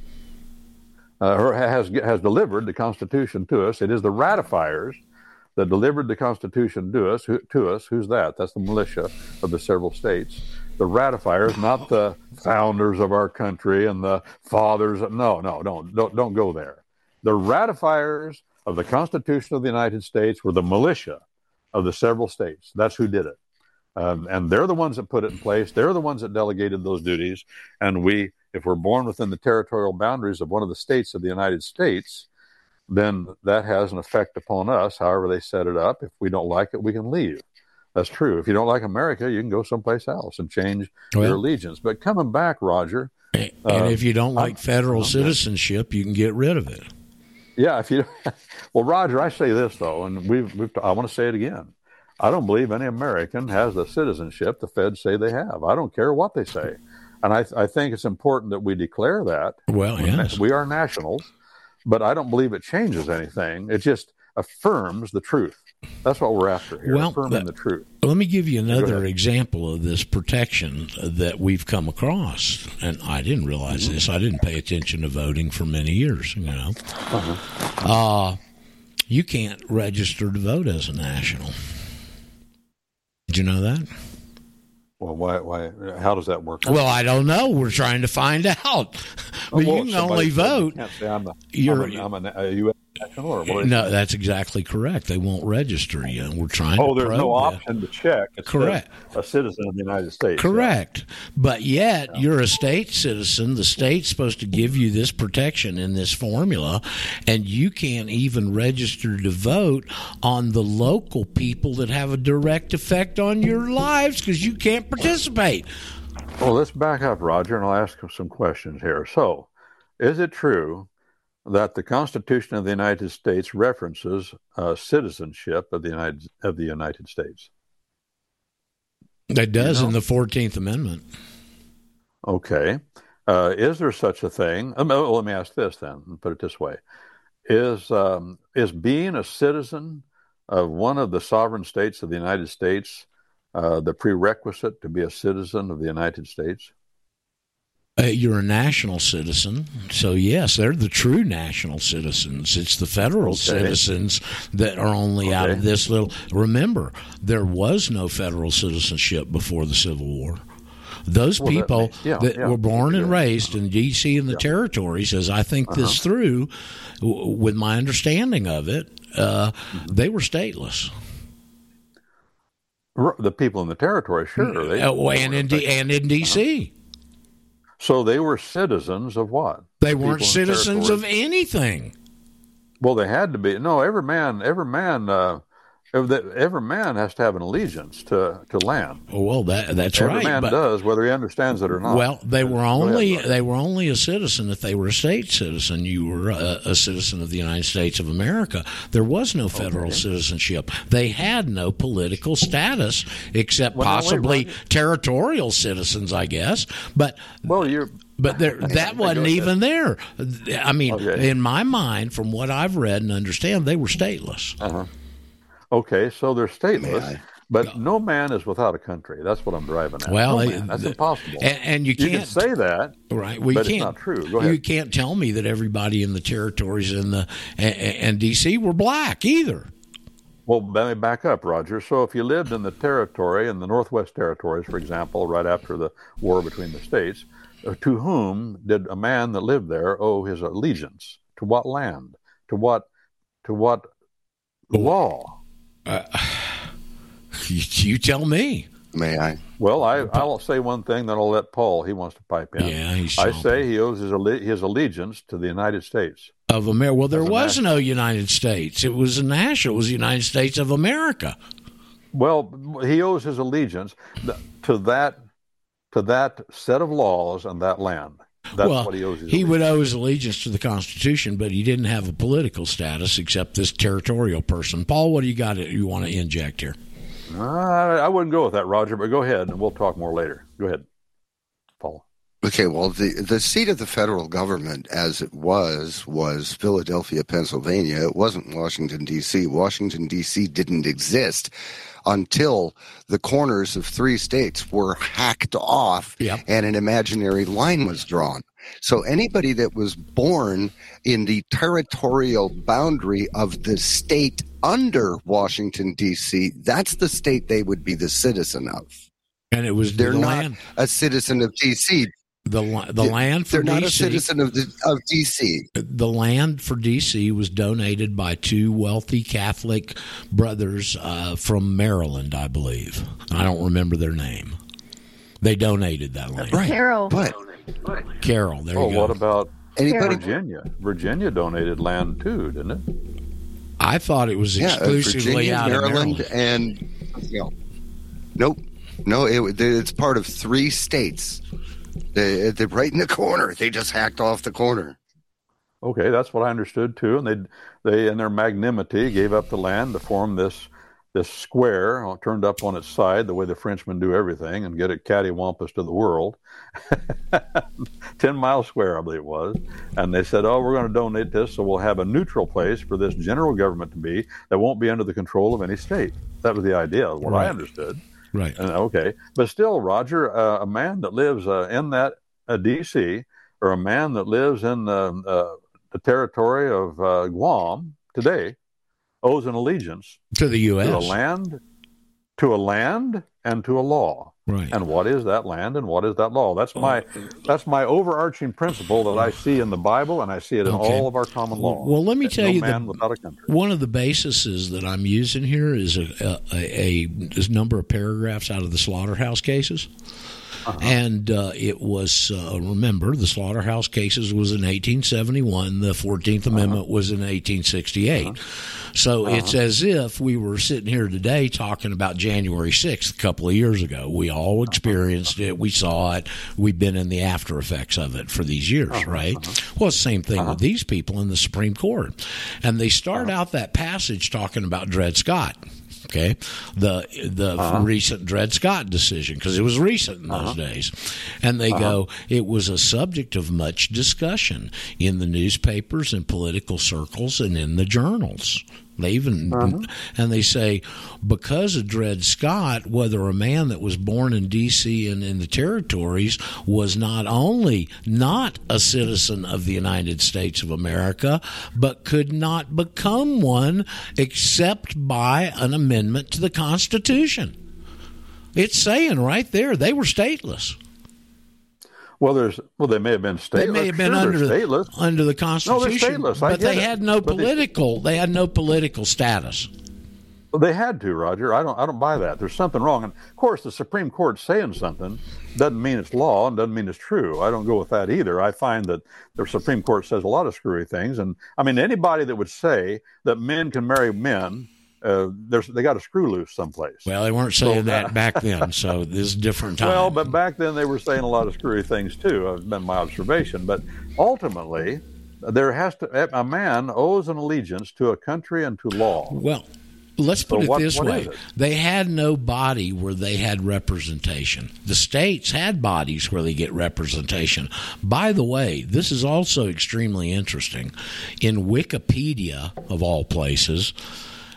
uh, has has delivered the Constitution to us. It is the ratifiers that delivered the Constitution to us. Who, to us, who's that? That's the militia of the several states. The ratifiers, not the founders of our country and the fathers. No, no, don't don't don't go there. The ratifiers of the Constitution of the United States were the militia of the several states. That's who did it. Um, and they're the ones that put it in place. They're the ones that delegated those duties. And we if we're born within the territorial boundaries of one of the states of the United States, then that has an effect upon us, however they set it up. If we don't like it, we can leave. That's true. If you don't like America, you can go someplace else and change well, your allegiance. But coming back, Roger. And uh, if you don't like I'm, federal I'm citizenship, you can get rid of it. Yeah, if you well, Roger, I say this though, and we've, we've I want to say it again. I don't believe any American has the citizenship the feds say they have. I don't care what they say. And I, I think it's important that we declare that. Well, yes. We are nationals, but I don't believe it changes anything. It just affirms the truth. That's what we're after here, well, affirming the truth. Let me give you another example of this protection that we've come across. And I didn't realize this. I didn't pay attention to voting for many years, you know. Uh-huh. Uh, you can't register to vote as a national. Did you know that? Well, why? Why? How does that work? Well, I don't know. We're trying to find out. Well, you can only vote. You can't say I'm a, you're, I'm a, I'm a, a U.S. No, that's exactly correct. They won't register you. We're trying. Oh, there's no option to check. It's correct. A citizen of the United States. Correct. But yet, yeah. you're a state citizen. The state's supposed to give you this protection in this formula, and you can't even register to vote on the local people that have a direct effect on your lives because you can't participate. Well, let's back up, Roger, and I'll ask some questions here. So, is it true that the Constitution of the United States references uh, citizenship of the United of the United States. It does you know? in the Fourteenth Amendment. Okay, uh, is there such a thing? Um, well, let me ask this then. Put it this way: Is um, is being a citizen of one of the sovereign states of the United States uh, the prerequisite to be a citizen of the United States? Uh, you're a national citizen, so yes, they're the true national citizens. It's the federal okay. citizens that are only okay. out of this little. Remember, there was no federal citizenship before the Civil War. Those well, people that, yeah, that yeah. were born and raised in D.C. and the yeah. territories, as I think uh-huh. this through, w- with my understanding of it, uh, mm-hmm. they were stateless. The people in the territory, sure. They, Uh, and in D- and in D.C. so they were citizens of what? They weren't People in the citizens territory. of anything. Well, they had to be. No, every man, every man, uh, Uh, every, every man has to have an allegiance to, to land. Oh, Well, that that's every right. man but- does, whether he understands it or not. Well, they were only they were only a citizen if they were a state citizen. You were a, a citizen of the United States of America. There was no oh, federal citizenship. They had no political status except Well, wait, possibly territorial citizens, I guess. But well, you're but there, that wasn't even there. I mean, Okay. in my mind, from what I've read and understand, they were stateless. Uh-huh. Okay. So they're stateless, but no man is without a country. That's what I'm driving at. Well, no man. that's the- impossible. And, and you you can't can say that, Right. Well, you but can't, not true. Go ahead. You can't tell me that everybody in the territories in the and, and DC were black either. Well, let me back up, Roger. So, if you lived in the territory, in the Northwest Territories, for example, right after the war between the states, uh, to whom did a man that lived there owe his allegiance? To what land? To what? To what law? You, you tell me. May I? Well, I, I'll say one thing, then I'll let Paul. He wants to pipe in. Yeah, he's I say he owes his, alle- his allegiance to the United States. Of America. Well, there Of was no United States. It was a national. It was the United States of America. Well, he owes his allegiance to that to that set of laws and that land. That's well, what he owes his he would owe his allegiance to the Constitution, but he didn't have a political status except this territorial person. Paul, what do you got? You want to inject here? Uh, I wouldn't go with that, Roger, but go ahead and we'll talk more later. Go ahead, Paul. Okay, well, the, the seat of the federal government as it was, was Philadelphia, Pennsylvania. It wasn't Washington, D.C. Washington, D.C. didn't exist until the corners of three states were hacked off Yep. and an imaginary line was drawn. So anybody that was born in the territorial boundary of the state under Washington, D.C., that's the state they would be the citizen of. And it was They're the not land. a citizen of D.C. The, the Yeah, land for They're not a DC. citizen of the, of DC. the land for DC was donated by two wealthy Catholic brothers uh, from Maryland, I believe. I don't remember their name. They donated that land. Right. Carroll. But Carol, there Oh, you go. what about anybody, Virginia? Virginia donated land too, didn't it? I thought it was yeah, uh, exclusively Virginia, out Maryland, of Maryland. and you know, nope, no, it, it's part of three states. They, they're right in the corner. They just hacked off the corner. Okay, that's what I understood too. And they, they, in their magnanimity, gave up the land to form this this square uh, turned up on its side, the way the Frenchmen do everything, and get it cattywampus to the world. Ten mile square, I believe it was. And they said, "Oh, we're going to donate this, so we'll have a neutral place for this general government to be that won't be under the control of any state." That was the idea, what I understood. Right. Uh, okay, but still, Roger, uh, a man that lives uh, in that uh, D.C. or a man that lives in the, uh, the territory of uh, Guam today owes an allegiance To the U.S. to a land, to a land, and to a law. Right. And what is that land and what is that law? That's my that's my overarching principle that I see in the Bible and I see it in Okay. all of our common law. Well, let me That tell no you the- without a country. One of the bases that I'm using here is a, a, a, a number of paragraphs out of the slaughterhouse cases. Uh-huh. And uh, it was, uh, remember, the slaughterhouse cases was in 1871. The 14th uh-huh. Amendment was in 1868. Uh-huh. So it's as if we were sitting here today talking about January 6th a couple of years ago. We all experienced it. We saw it. We've been in the after effects of it for these years, right? Well, same thing with these people in the Supreme Court. And they start out that passage talking about Dred Scott. Okay, the the uh-huh. recent Dred Scott decision because it was recent in those uh-huh. days, and they uh-huh. go it was a subject of much discussion in the newspapers and political circles and in the journals. They even uh-huh. and they say because of Dred Scott, whether a man that was born in D.C. and in the territories was not only not a citizen of the United States of America, but could not become one except by an amendment to the Constitution. It's saying right there they were stateless. Well, there's well, they may have been stateless. They may have been Sure, under the, under the Constitution, stateless. I but they it. had no But they- political. They had no political status. They had to, Roger. I don't. I don't buy that. There's something wrong. And of course, the Supreme Court saying something doesn't mean it's law and doesn't mean it's true. I don't go with that either. I find that the Supreme Court says a lot of screwy things. And I mean, anybody that would say that men can marry men, uh, there's they got a screw loose someplace. Well, they weren't saying So, that back then, so this is a different time. Well, but back then they were saying a lot of screwy things too. Has been my observation. But ultimately, there has to a man owes an allegiance to a country and to law. Well, let's put So it what- this what way: it? they had no body where they had representation. The states had bodies where they get representation. By the way, this is also extremely interesting. In Wikipedia, of all places.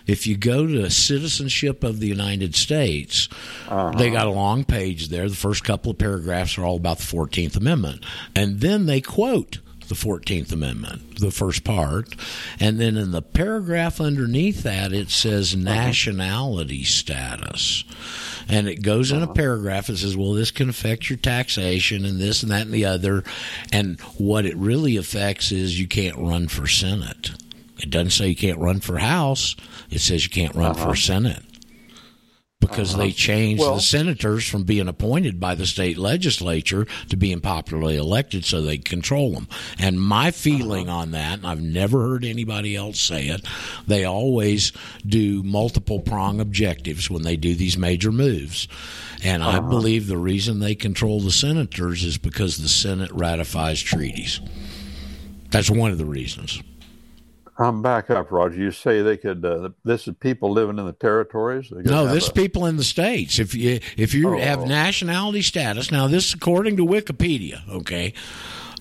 If you go to citizenship of the United States, Uh-huh. they got a long page there. The first couple of paragraphs are all about the 14th Amendment. And then they quote the 14th Amendment, the first part. And then in the paragraph underneath that, it says nationality status. And it goes in a paragraph and says, well, this can affect your taxation and this and that and the other. And what it really affects is you can't run for Senate. It doesn't say you can't run for House, it says you can't run for uh-huh. Senate because they uh-huh. changed Well- the senators from being appointed by the state legislature to being popularly elected so they control them. And my uh-huh. feeling on that, and I've never heard anybody else say it, they always do multiple prong objectives when they do these major moves. And I believe the reason they control the senators is because the Senate ratifies treaties. That's one of the reasons. I'm back up, Roger. You say they could. Uh, this is people living in the territories. No, this a- people in the states. If you if you Oh. have nationality status, now this according to Wikipedia, okay,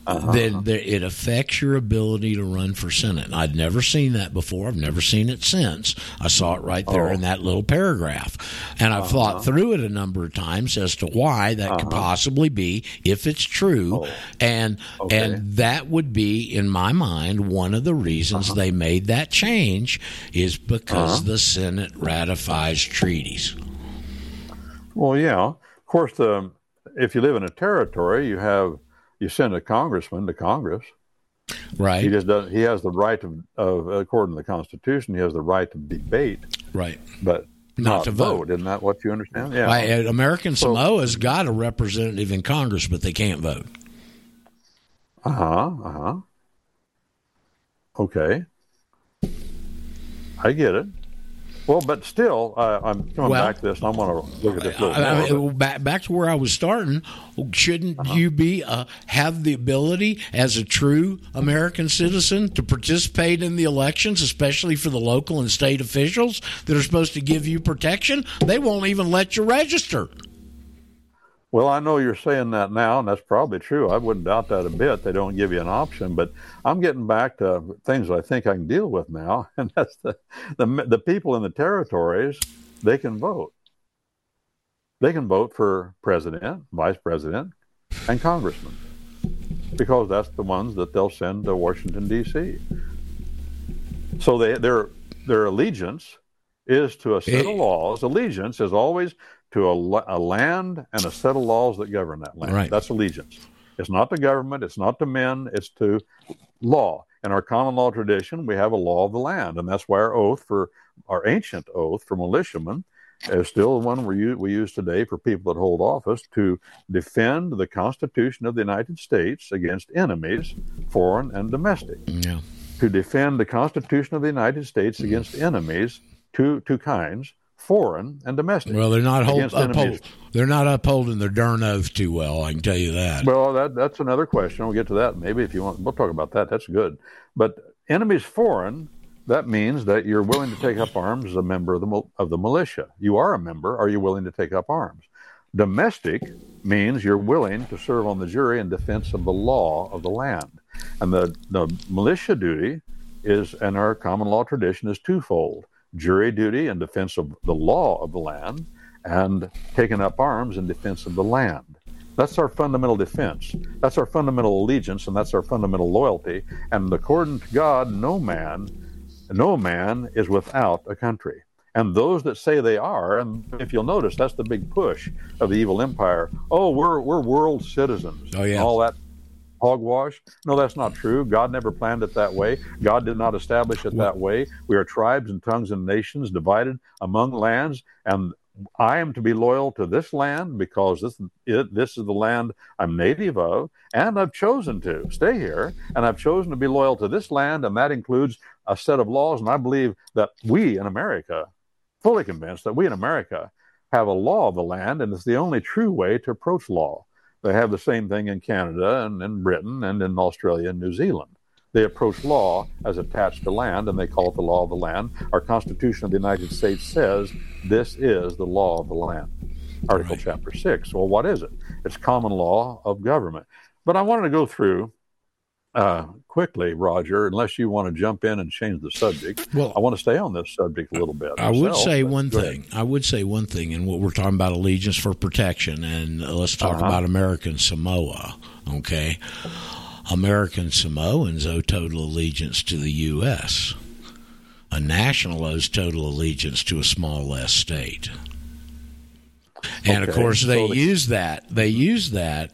Uh-huh. then there, it affects your ability to run for senate. And I'd never seen that before. I've never seen it since. I saw it right there Oh. in that little paragraph, and I've Uh-huh. thought through it a number of times as to why that could possibly be, if it's true, Oh. and Okay. and that would be, in my mind, one of the reasons Uh-huh. they made that change is because the Senate ratifies treaties. Well, yeah. Of course, the if you live in a territory, you have you send a congressman to Congress. Right. He just doesn't. He has the right of, of according to the Constitution, he has the right to debate, right. but Not not, to vote. vote. Isn't that what you understand? Yeah. Right, uh, American So- Samoa's got a representative in Congress, but they can't vote. Uh huh. Uh huh. Okay. I get it. Well, but still, uh, I'm coming Well- back to this, and I want to look at this a little I- mean, back, back to where I was starting. Shouldn't Uh-huh. you be uh, have the ability as a true American citizen to participate in the elections, especially for the local and state officials that are supposed to give you protection? They won't even let you register. Well, I know you're saying that now, and that's probably true. I wouldn't doubt that a bit. They don't give you an option, but I'm getting back to things I think I can deal with now, and that's the the, the people in the territories. They can vote. They can vote for president, vice president, and congressman because that's the ones that they'll send to Washington D.C. So they, their their allegiance is to a set of Eh. laws. Allegiance is always to a, a land and a set of laws that govern that land. Right. That's allegiance. It's not the government. It's not to men. It's to law. In our common law tradition, we have a law of the land, and that's why our oath for our ancient oath for militiamen is still the one we use, we use today for people that hold office to defend the Constitution of the United States against enemies, foreign and domestic Yeah. to defend the Constitution of the United States against enemies, two two kinds, foreign and domestic. Well, they're not hold, uphold, they're not upholding their darn oath too well. I can tell you that. Well, that that's another question. We'll get to that maybe if you want. We'll talk about that. That's good. But enemies foreign, that means that you're willing to take up arms as a member of the of the militia. You are a member. Are you willing to take up arms? Domestic means you're willing to serve on the jury in defense of the law of the land. And the, the militia duty is, in our common law tradition, is twofold jury duty in defense of the law of the land, and taking up arms in defense of the land. That's our fundamental defense. That's our fundamental allegiance, and that's our fundamental loyalty. And according to God, no man, no man is without a country. And those that say they are, and if you'll notice, that's the big push of the evil empire. Oh, we're we're world citizens. Oh, yeah. All that hogwash. No, that's not true. God never planned it that way. God did not establish it that way. We are tribes and tongues and nations divided among lands, and I am to be loyal to this land because this it, this is the land I'm native of, and I've chosen to stay here, and I've chosen to be loyal to this land, and that includes a set of laws. And I believe that we in America, fully convinced that we in America have a law of the land, and it's the only true way to approach law. They have the same thing in Canada and in Britain and in Australia and New Zealand. They approach law as attached to land, and they call it the law of the land. Our Constitution of the United States says this is the law of the land. Article Right. Chapter 6. Well, what is it? It's common law of government. But I wanted to go through uh, quickly, Roger, unless you want to jump in and change the subject. Well, I want to stay on this subject a little bit. I would say one go ahead. thing. I would say one thing, and what we're talking about allegiance for protection, and uh, let's talk Uh-huh. about American Samoa. Okay, American Samoans owe total allegiance to the U.S. A national owes total allegiance to a small S state, and of course they so the- use that. They use that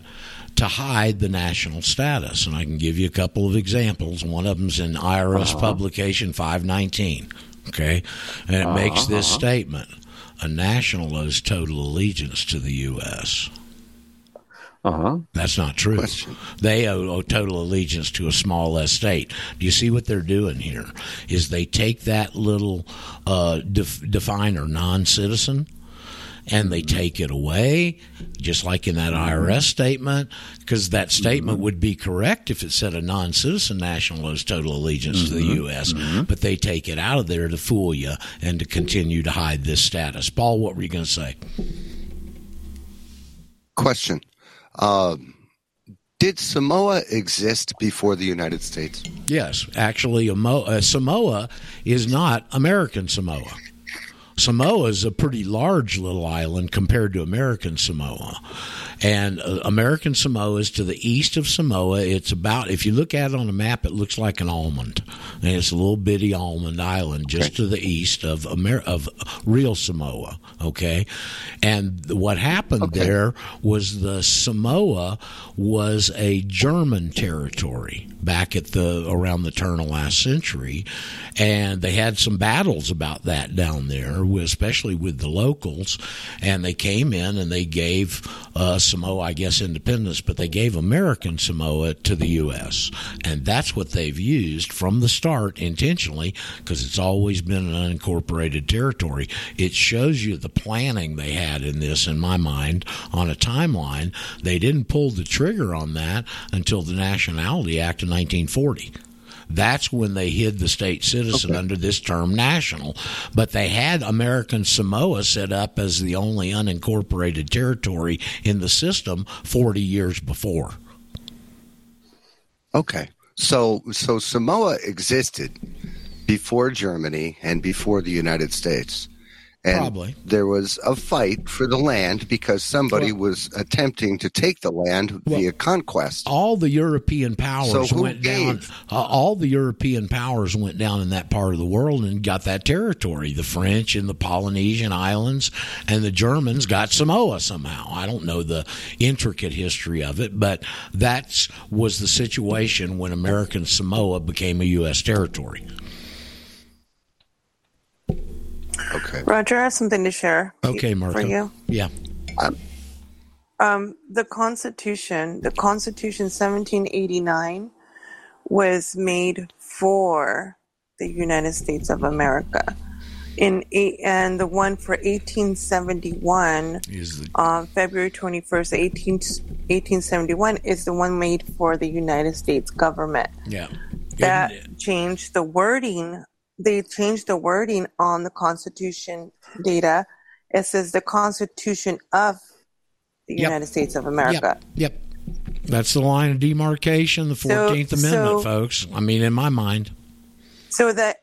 to hide the national status. And I can give you a couple of examples. One of them's in IRS Uh-huh. publication 519. Okay. And it makes this statement a national owes total allegiance to the U.S. Uh-huh. That's not true. Question. They owe, owe total allegiance to a small S state. Do you see what they're doing here? Is they take that little uh, def- definer, non-citizen, and they take it away, just like in that IRS statement, because that statement would be correct if it said a non-citizen national owes total allegiance to the U.S. But they take it out of there to fool you and to continue to hide this status. Paul, what were you going to say? Question. Um, did Samoa exist before the United States? Yes, actually, a Mo- uh, Samoa is not American Samoa. Samoa is a pretty large little island compared to American Samoa. And uh, American Samoa is to the east of Samoa. It's about, if you look at it on a map, it looks like an almond. And it's a little bitty almond island just to the east of Amer- of real Samoa. Okay. And what happened Okay. there was the Samoa was a German territory back at the around the turn of last century, and they had some battles about that down there, especially with the locals. And they came in and they gave uh, Samoa, I guess, independence, but they gave American Samoa to the U.S. And that's what they've used from the start intentionally because it's always been an unincorporated territory. It shows you the planning they had in this, in my mind, on a timeline. They didn't pull the trigger on that until the Nationality Act of 1940. That's when they hid the state citizen under this term national. But they had American Samoa set up as the only unincorporated territory in the system 40 years before. Okay. So so Samoa existed before Germany and before the United States. And Probably. there was a fight for the land because somebody Well- was attempting to take the land Well- via conquest. all the European powers So went down. Uh, all the European powers went down in that part of the world and got that territory. The French and the Polynesian islands, and the Germans got Samoa somehow. I don't know the intricate history of it, but that was the situation when American Samoa became a U.S. territory. Okay. Roger, I have something to share. Okay, Martha. For you. Yeah. Um, the Constitution, the Constitution 1789, was made for the United States of America. In eight, and the one for 1871, the on February 21st, 18, 1871, is the one made for the United States government. yeah. That Isn't changed the wording. They changed the wording on the Constitution data. It says the Constitution of the Yep. United States of America. Yep. Yep. That's the line of demarcation, the So- 14th Amendment, so- folks. I mean, in my mind. So that,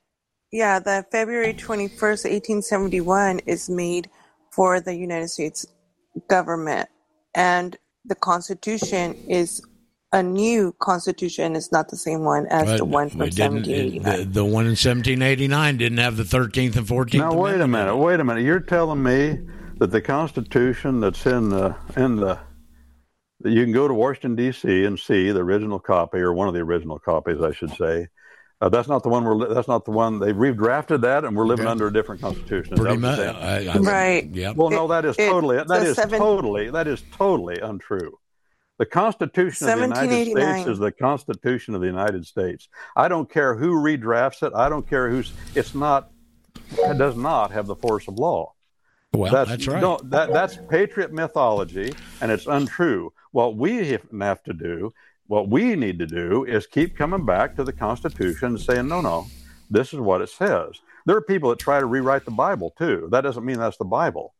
yeah, the February 21st, 1871 is made for the United States government. And the Constitution is a new Constitution. is not the same one as the one from it didn't- it- 1789. the, the one in 1789 didn't have the 13th and 14th. Now wait a minute, wait a minute. You're telling me that the Constitution that's in the in the You can go to Washington D.C. and see the original copy, or one of the original copies, I should say. Uh, that's not the one we're. li- That's not the one they've redrafted that, and we're living Okay. under a different constitution. Pretty much. I, I, Right. Yep. Well, no, that is It- totally the that is seven- totally that is totally untrue. The Constitution of the United States is the Constitution of the United States. I don't care who redrafts it. I don't care who's. It's not. It does not have the force of law. well, that's, right. No, that, that's patriot mythology, and it's untrue. What we have have to do, what we need to do, is keep coming back to the Constitution and saying, no, no, this is what it says. There are people that try to rewrite the Bible too. That doesn't mean that's the Bible.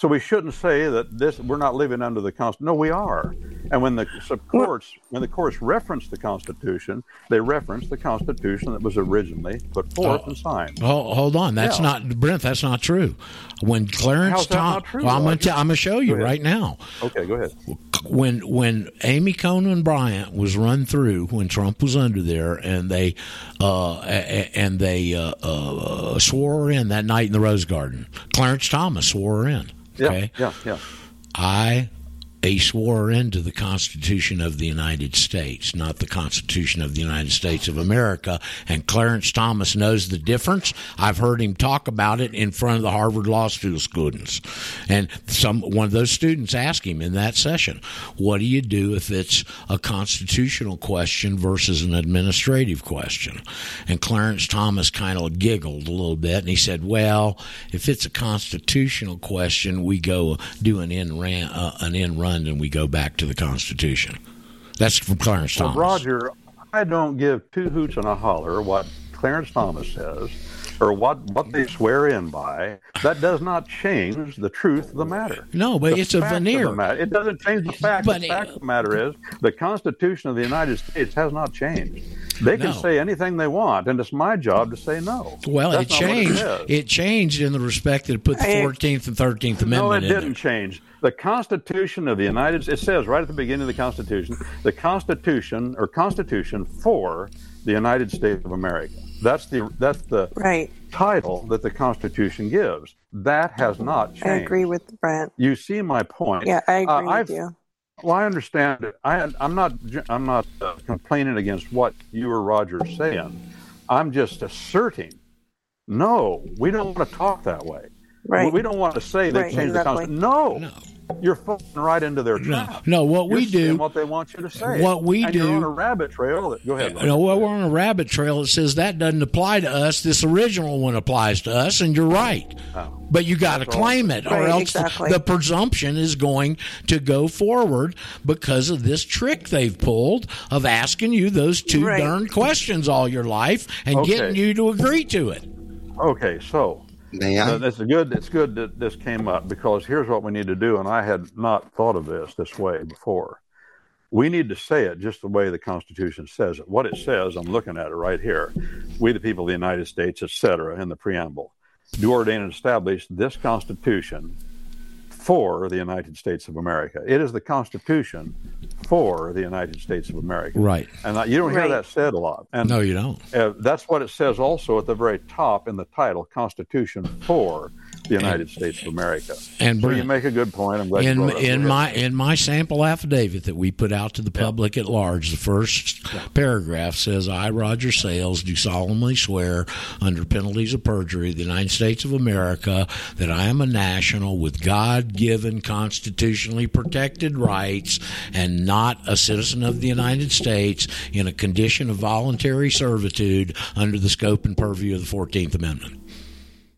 So we shouldn't say that this we're not living under the Constitution. No, we are. And when the so courts when the courts reference the Constitution, they reference the Constitution that was originally put forth Oh. and signed. Oh, hold on. That's Yeah. not Brent. That's not true. When Clarence How's that Tom, not true, well, I'm going to I'm going to show you right now. Okay, go ahead. When when Amy Coney Barrett was run through when Trump was under there, and they uh, a- a- and they uh, uh, swore her in that night in the Rose Garden. Clarence Thomas swore her in. Yeah, yeah, yeah. I he swore into the Constitution of the United States, not the Constitution of the United States of America. And Clarence Thomas knows the difference. I've heard him talk about it in front of the Harvard Law School students. And some one of those students asked him in that session, "What do you do if it's a constitutional question versus an administrative question?" And Clarence Thomas kind of giggled a little bit, and he said, "Well, if it's a constitutional question, we go do an in ran, uh, an in run, and we go back to the Constitution." That's from Clarence Well, Thomas. Roger, I don't give two hoots and a holler what Clarence Thomas says or what, what they swear in by. That does not change the truth of the matter. No, but The it's a veneer. It doesn't change the fact. But the it- fact of the matter is the Constitution of the United States has not changed. They can No. say anything they want, and it's my job to say no. Well, That's it changed. says. It, changed in the respect that it put the Fourteenth and Thirteenth Amendment. No, it didn't change. The Constitution of the United States, it says right at the beginning of the Constitution, the Constitution or Constitution for the United States of America. That's the that's the Right. title that the Constitution gives. That has not changed. I agree with Brent. You see my point. Yeah, I agree Uh, with I've- you. Well, I understand it. I, I'm not. I'm not uh, complaining against what you or Roger are saying. I'm just asserting. No, we don't want to talk that way. Right. We don't want to say they Right, changed the. Constitution. No, No. You're falling right into their trap. No, what You're we do- what they want you to say. what we and do- You're on a rabbit trail. That, go ahead. You know, well, we're on a rabbit trail that says that doesn't apply to us. This original one applies to us, and you're right. Oh. But you got to claim it, or Right, else exactly. the presumption is going to go forward because of this trick they've pulled of asking you those two Right. darn questions all your life and Okay. getting you to agree to it. Okay, so Uh, It's good. It's good that this came up because here's what we need to do, and I had not thought of this this way before. We need to say it just the way the Constitution says it. What it says, I'm looking at it right here. We, the people of the United States, etc., in the preamble, do ordain and establish this Constitution for the United States of America. It is the Constitution for the United States of America. Right. And you don't hear Right. that said a lot. And No, you don't. uh, that's what it says also at the very top in the title, Constitution for the United States of America. And So you make a good point. I'm glad in brought it up. in my in my sample affidavit that we put out to the public at large, the first paragraph says, "I, Roger Sales, do solemnly swear, under penalties of perjury, the United States of America, that I am a national with God-given, constitutionally protected rights, and not a citizen of the United States in a condition of voluntary servitude under the scope and purview of the Fourteenth Amendment."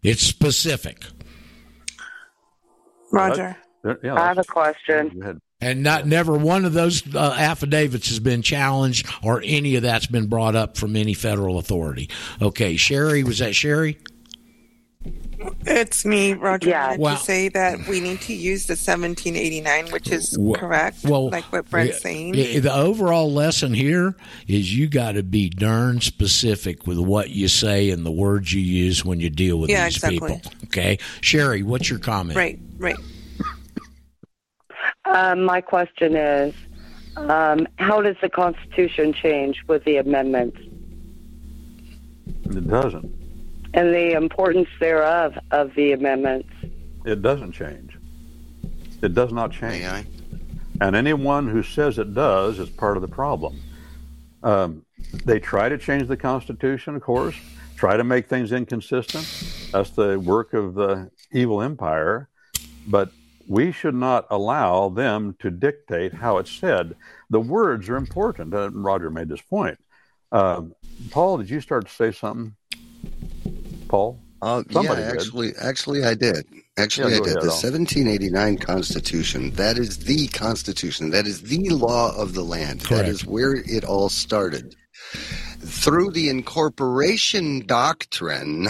It's specific. Roger. There- yeah, I have a question. And not never one of those uh, affidavits has been challenged, or any of that's been brought up from any federal authority. Okay, Sherry, was that Sherry? It's me, Roger. Yeah. I Well- to say that we need to use the 1789, which is Well- correct, Well, like what Brent's yeah, saying. yeah, The overall lesson here is you got to be darn specific with what you say and the words you use when you deal with Yeah, these exactly. people. Okay, Sherry, what's your comment? Right, right. Um, my question is, um, how does the Constitution change with the amendments It doesn't. And the importance thereof of the amendments? It doesn't change. It does not change. May I? And anyone who says it does is part of the problem. Um, they try to change the Constitution, of course, try to make things inconsistent. That's the work of the evil empire. But we should not allow them to dictate how it's said. The words are important. Uh, Roger made this point. Um, Paul, did you start to say something? Paul? Uh, yeah, Somebody did. actually, actually, I did. Actually, Yeah, I did. ahead, The 1789 Constitution, that is the Constitution. That is the law of the land. That Correct. is where it all started. Through the incorporation doctrine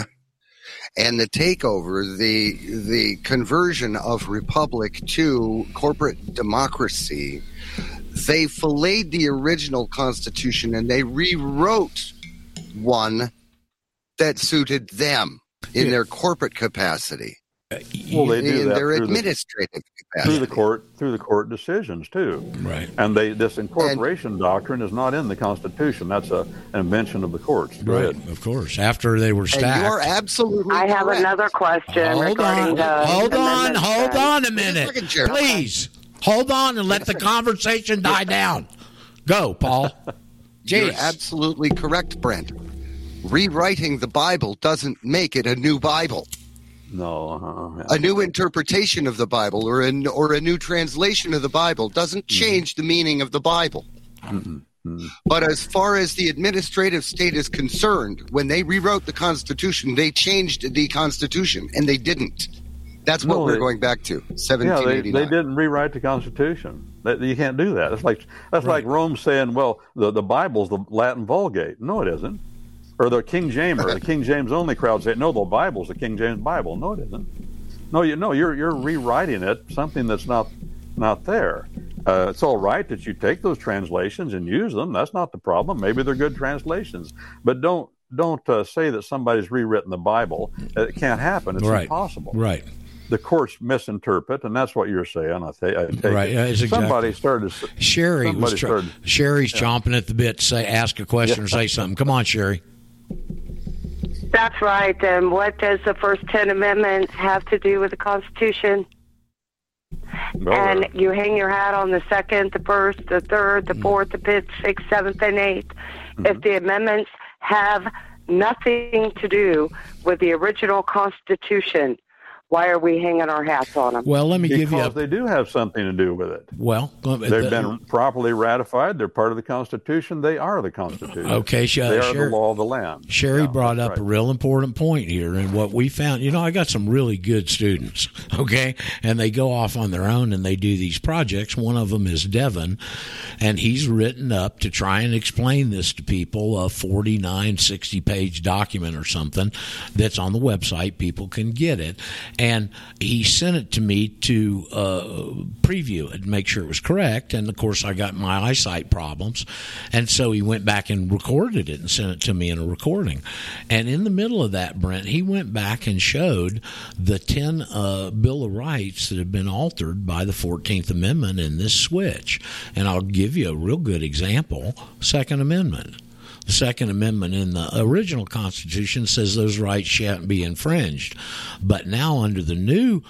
and the takeover, the, the conversion of republic to corporate democracy, they filleted the original Constitution and they rewrote one that suited them in Yeah. their corporate capacity, uh, Well, they do in that their through the, capacity. through the court through the court decisions too. Right. And they this incorporation doctrine is not in the Constitution. That's a, an invention of the courts. Go Right. ahead. Of course. After they were And you are stacked. absolutely I have correct. another question Hold regarding on. the Hold on. Hold then. on a minute. Please. Hold on and let the conversation die down. Go, Paul. You're absolutely correct, Brent. Rewriting the Bible doesn't make it a new Bible, No. Uh, a new interpretation of the Bible, or a, or a new translation of the Bible doesn't mm-hmm. change the meaning of the Bible. Mm-hmm, mm-hmm. But as far as the administrative state is concerned, when they rewrote the Constitution, they changed the Constitution, and they didn't. That's what No, we're they- going back to. Seventeen eighty nine. yeah, they, they didn't rewrite the Constitution. That, you can't do that. It's like that's like Rome saying, "Well, the the Bible's the Latin Vulgate." No, it isn't. Or the King James, or the King James only crowd say, "No, the Bible's the King James Bible." No, it isn't. No, you no, you're you're rewriting it something that's not not there. Uh, it's all right that you take those translations and use them. That's not the problem. Maybe they're good translations, but don't don't uh, say that somebody's rewritten the Bible. It can't happen. It's Right. impossible Right. the courts misinterpret, and that's what you're saying. I, th- I take Right, it. exactly- Somebody started. Sherry was Somebody started- Sherry's chomping at the bit to say ask a question or say something. Come on, Sherry. That's right. And what does the first 10 amendments have to do with the Constitution? And uh, you hang your hat on the second, the first, the third, the fourth, the fifth, sixth, seventh, and 8th Mm-hmm. If the amendments have nothing to do with the original Constitution, why are we hanging our hats on them? Well, let me give you because they do have something to do with it. well. They've the- been properly ratified. They're part of the Constitution. They are the Constitution. Okay, Sh- they are Sherry- the law of the land. Sherry Yeah, brought up right. a real important point here, and what we found, you know, I got some really good students, okay, and they go off on their own and they do these projects. One of them is Devin, and he's written up to try and explain this to people a 49, 60 page document or something that's on the website. People can get it, and he sent it to me to uh, preview it and make sure it was correct. And of course, I got my eyesight problems, and so he went back and recorded it and sent it to me in a recording. And in the middle of that, Brent, he went back and showed the ten uh, Bill of Rights that have been altered by the Fourteenth Amendment in this switch. And I'll give you a real good example: Second Amendment. The Second Amendment in the original Constitution says those rights shan't be infringed. But now, under the new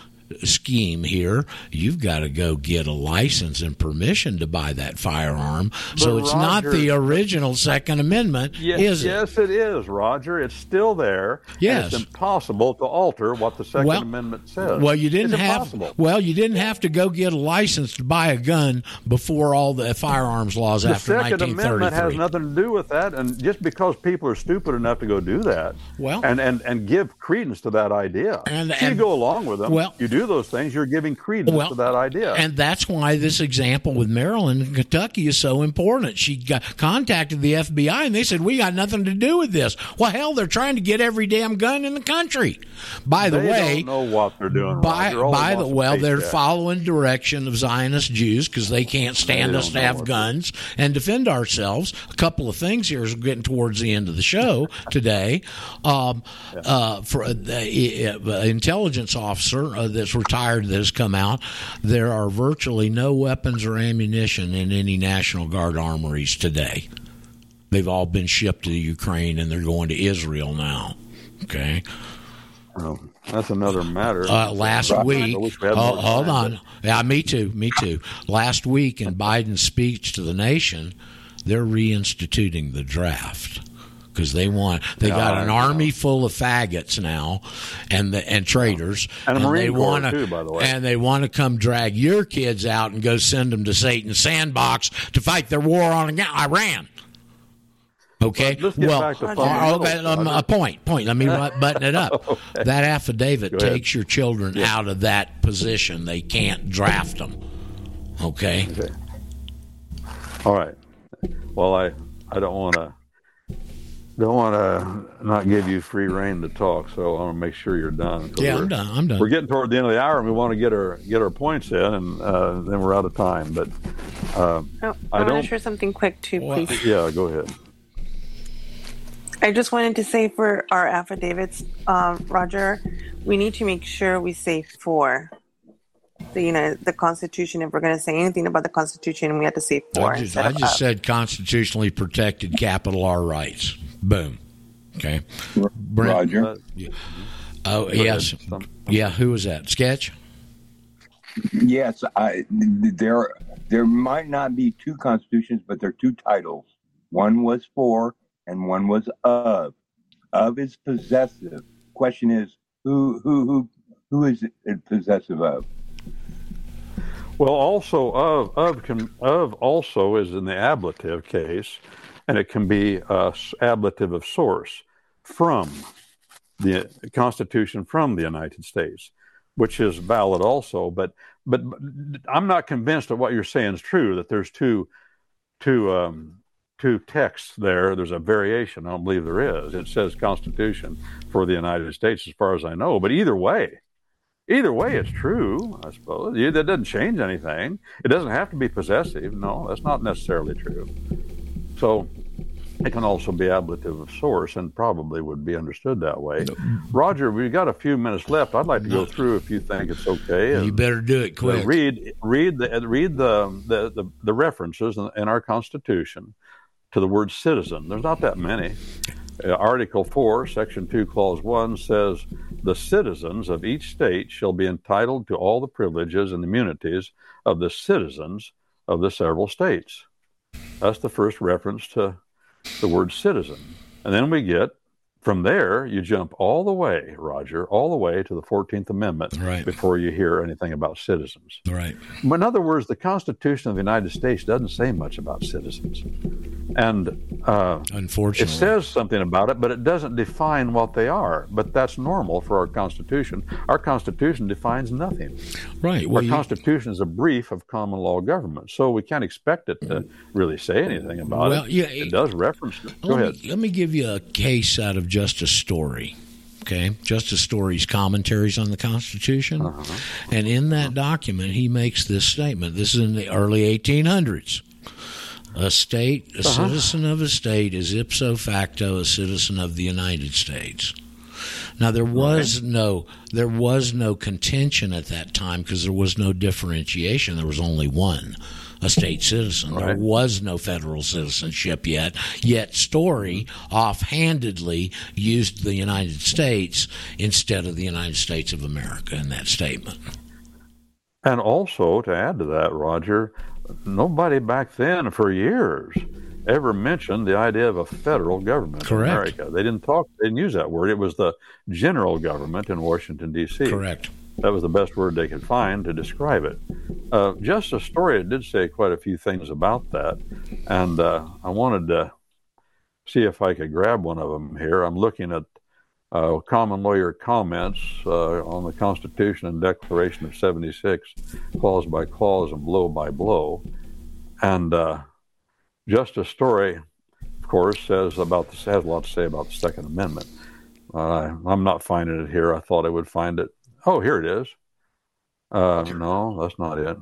scheme here, you've got to go get a license and permission to buy that firearm. so it's not the original Second Amendment, Yes, is it? yes, it is, Roger. It's still there. Yes. it's impossible to alter what the Second Well- Amendment says. Well, you didn't It's have impossible. well, you didn't have to go get a license to buy a gun before all the firearms laws The after Second Amendment has nothing to do with that, and just because people are stupid enough to go do that, Well- and and, and give credence to that idea, And- and- you go along with them. well- you do those things, you're giving credence Well, to that idea. And that's why this example with Maryland and Kentucky is so important. She got contacted the FBI and they said, We got nothing to do with this. Well, hell, they're trying to get every damn gun in the country. By the they way, don't know what they're doing. by they by the well, they're following direction of Zionist Jews because they can't stand They us to have guns and defend ourselves. A couple of things here we're getting towards the end of the show today. Um, uh, for uh, the uh, intelligence officer uh, that's retired that has come out, there are virtually no weapons or ammunition in any National Guard armories today. They've all been shipped to Ukraine and they're going to Israel now. Okay. Well, that's another matter. Uh, last week, we had hold, hold on. Yeah, me too. Me too. Last week in Biden's speech to the nation, they're reinstituting the draft because they want they Yeah, got an army full of faggots now and the and traitors And a they wanna, by the way. and they want to come drag your kids out and go send them to Satan's sandbox to fight their war on Iran. Okay. Well, back uh, okay, um, a point. Point. Let me button it up. Okay. That affidavit takes your children out of that position. They can't draft them. Okay. Okay. All right. Well, I I don't want to don't want to not give you free reign to talk, so I want to make sure you're done. 'cause Yeah, I'm done. I'm done. We're getting toward the end of the hour, and we want to get our get our points in, and uh, then we're out of time. But uh, Oh, I I, want to share something quick too, Well, please. yeah, go ahead. I just wanted to say for our affidavits, um, Roger, we need to make sure we say for the United, the Constitution. If we're going to say anything about the Constitution, we have to say for. I just, I just said constitutionally protected capital R rights. Boom. Okay. Brent, Roger. Uh, Oh, yes. Some- Yeah, who was that? Sketch? Yes, I, there there might not be two constitutions, but there are two titles. One was for, and one was of. Of is possessive. Question is, who who who who is it possessive of? Well, also of of can of also is in the ablative case, and it can be uh, ablative of source from the Constitution from the United States, which is valid also. But but I'm not convinced that what you're saying is true. That there's two two um, two texts there. There's a variation. I don't believe there is. It says Constitution for the United States, as far as I know. But either way, Either way, it's true, I suppose. That doesn't change anything. It doesn't have to be possessive. No, that's not necessarily true. So it can also be ablative of source and probably would be understood that way. Roger, we've got a few minutes left. I'd like to go through if you think it's okay. You better do it uh, quick. read read the read the the, the, the references in, in our Constitution to the word citizen. There's not that many. Uh, Article 4, Section 2, Clause 1 says, The citizens of each state shall be entitled to all the privileges and immunities of the citizens of the several states. That's the first reference to the word citizen. And then we get, from there, you jump all the way, Roger, all the way to the 14th Amendment Right. before you hear anything about citizens. Right. In other words, the Constitution of the United States doesn't say much about citizens. And uh, it says something about it, but it doesn't define what they are. But that's normal for our Constitution. Our Constitution defines nothing. right. Our you, Constitution is a brief of common law government, so we can't expect it to really say anything about Well, it. yeah, it does reference it. Go let ahead. Me, let me give you a case out of Justice Story. Okay, Justice Story's commentaries on the Constitution, Uh-huh. and in that document, he makes this statement. This is in the early 1800s. A state, a Uh-huh. citizen of a state, is ipso facto a citizen of the United States. Now there was no there was no contention at that time because there was no differentiation. There was only one, a state citizen. There was no federal citizenship yet. Yet Story offhandedly used the United States instead of the United States of America in that statement. And also, to add to that, Roger, nobody back then for years ever mentioned the idea of a federal government Correct. in America. They didn't talk, they didn't use that word. It was the general government in Washington, D.C. Correct. That was the best word they could find to describe it. Uh, Justice Story did say quite a few things about that, and uh, I wanted to see if I could grab one of them here. I'm looking at uh, common lawyer comments uh, on the Constitution and Declaration of 76, clause by clause and blow by blow. And uh, Justice Story, of course, says about this has a lot to say about the Second Amendment. Uh, I'm not finding it here. I thought I would find it. Oh, here it is. Uh, no, that's not it.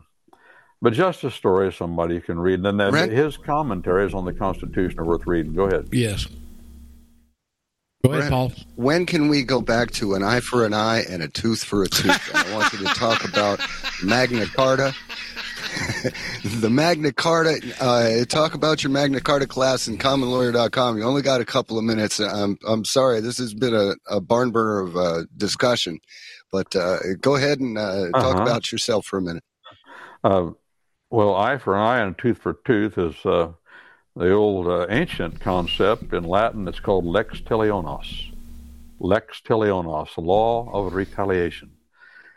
But Justice Story somebody can read. And then Brent? his commentaries on the Constitution are worth reading. Go ahead. Yes. Go ahead, Brent, Paul. When can we go back to an eye for an eye and a tooth for a tooth? I want you to talk about Magna Carta the Magna Carta. Uh, talk about your Magna Carta class in commonlawyer.com. You only got a couple of minutes. I'm I'm sorry. This has been a, a barn burner of uh, discussion, but uh, go ahead and uh, talk Uh-huh. about yourself for a minute. Uh, well, eye for an eye and tooth for tooth is uh, the old uh, ancient concept in Latin. It's called lex talionis. Lex talionis, the law of retaliation.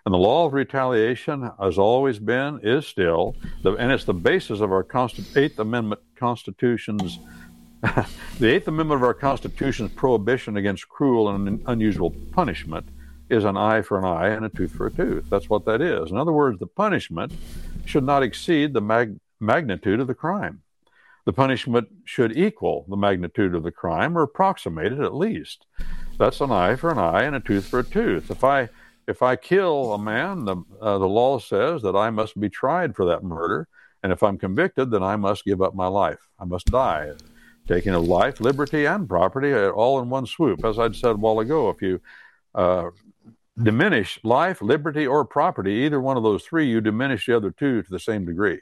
And the law of retaliation has always been, is still, the, and it's the basis of our Consti- Eighth Amendment Constitution's, the Eighth Amendment of our Constitution's prohibition against cruel and unusual punishment is an eye for an eye and a tooth for a tooth. That's what that is. In other words, the punishment should not exceed the mag- magnitude of the crime. The punishment should equal the magnitude of the crime or approximate it at least. That's an eye for an eye and a tooth for a tooth. If I if I kill a man, the uh, the law says that I must be tried for that murder, and if I'm convicted, then I must give up my life. I must die, taking of life, liberty, and property all in one swoop. As I'd said a while ago, if you uh, diminish life, liberty, or property, either one of those three, you diminish the other two to the same degree.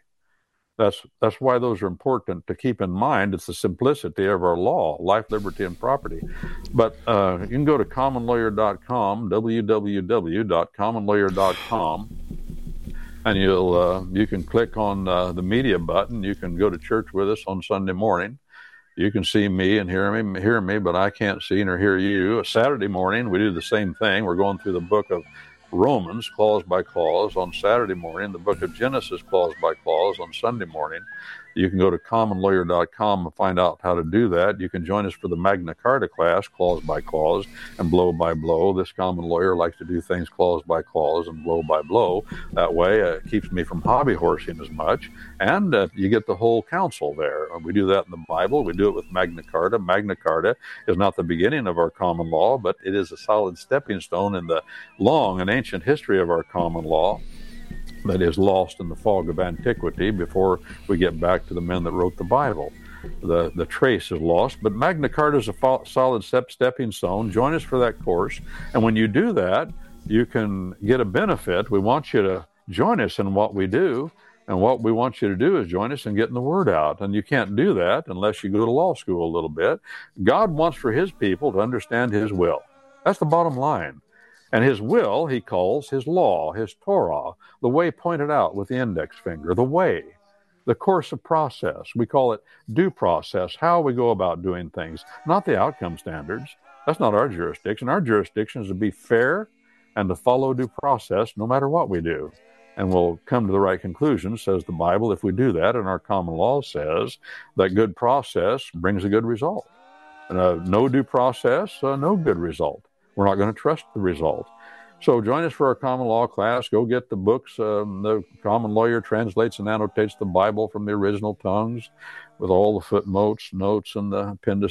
That's that's why those are important to keep in mind. It's the simplicity of our law, life, liberty, and property. But uh, you can go to commonlawyer.com, www.commonlawyer.com, and you'll uh, you can click on uh, the media button. You can go to church with us on Sunday morning. You can see me and hear me, hear me, but I can't see nor hear you. Saturday morning, we do the same thing. We're going through the book of Romans, clause by clause, on Saturday morning, the book of Genesis, clause by clause, on Sunday morning. You can go to commonlawyer.com and find out how to do that. You can join us for the Magna Carta class, clause by clause and blow by blow. This common lawyer likes to do things clause by clause and blow by blow. That way, uh, it keeps me from hobby horsing as much. And uh, you get the whole counsel there. Uh, We do that in the Bible. We do it with Magna Carta. Magna Carta is not the beginning of our common law, but it is a solid stepping stone in the long and ancient history of our common law that is lost in the fog of antiquity before we get back to the men that wrote the Bible. The, the trace is lost, but Magna Carta is a fo- solid step stepping stone. Join us for that course. And when you do that, you can get a benefit. We want you to join us in what we do. And what we want you to do is join us in getting the word out. And you can't do that unless you go to law school a little bit. God wants for his people to understand his will. That's the bottom line. And his will, he calls his law, his Torah, the way pointed out with the index finger, the way, the course of process. We call it due process, how we go about doing things, not the outcome standards. That's not our jurisdiction. Our jurisdiction is to be fair and to follow due process no matter what we do. And we'll come to the right conclusion, says the Bible, if we do that. And our common law says that good process brings a good result. And uh, no due process, uh, no good result. We're not going to trust the result. So join us for our common law class. Go get the books. Um, the common lawyer translates and annotates the Bible from the original tongues with all the footnotes, notes, and the appendices.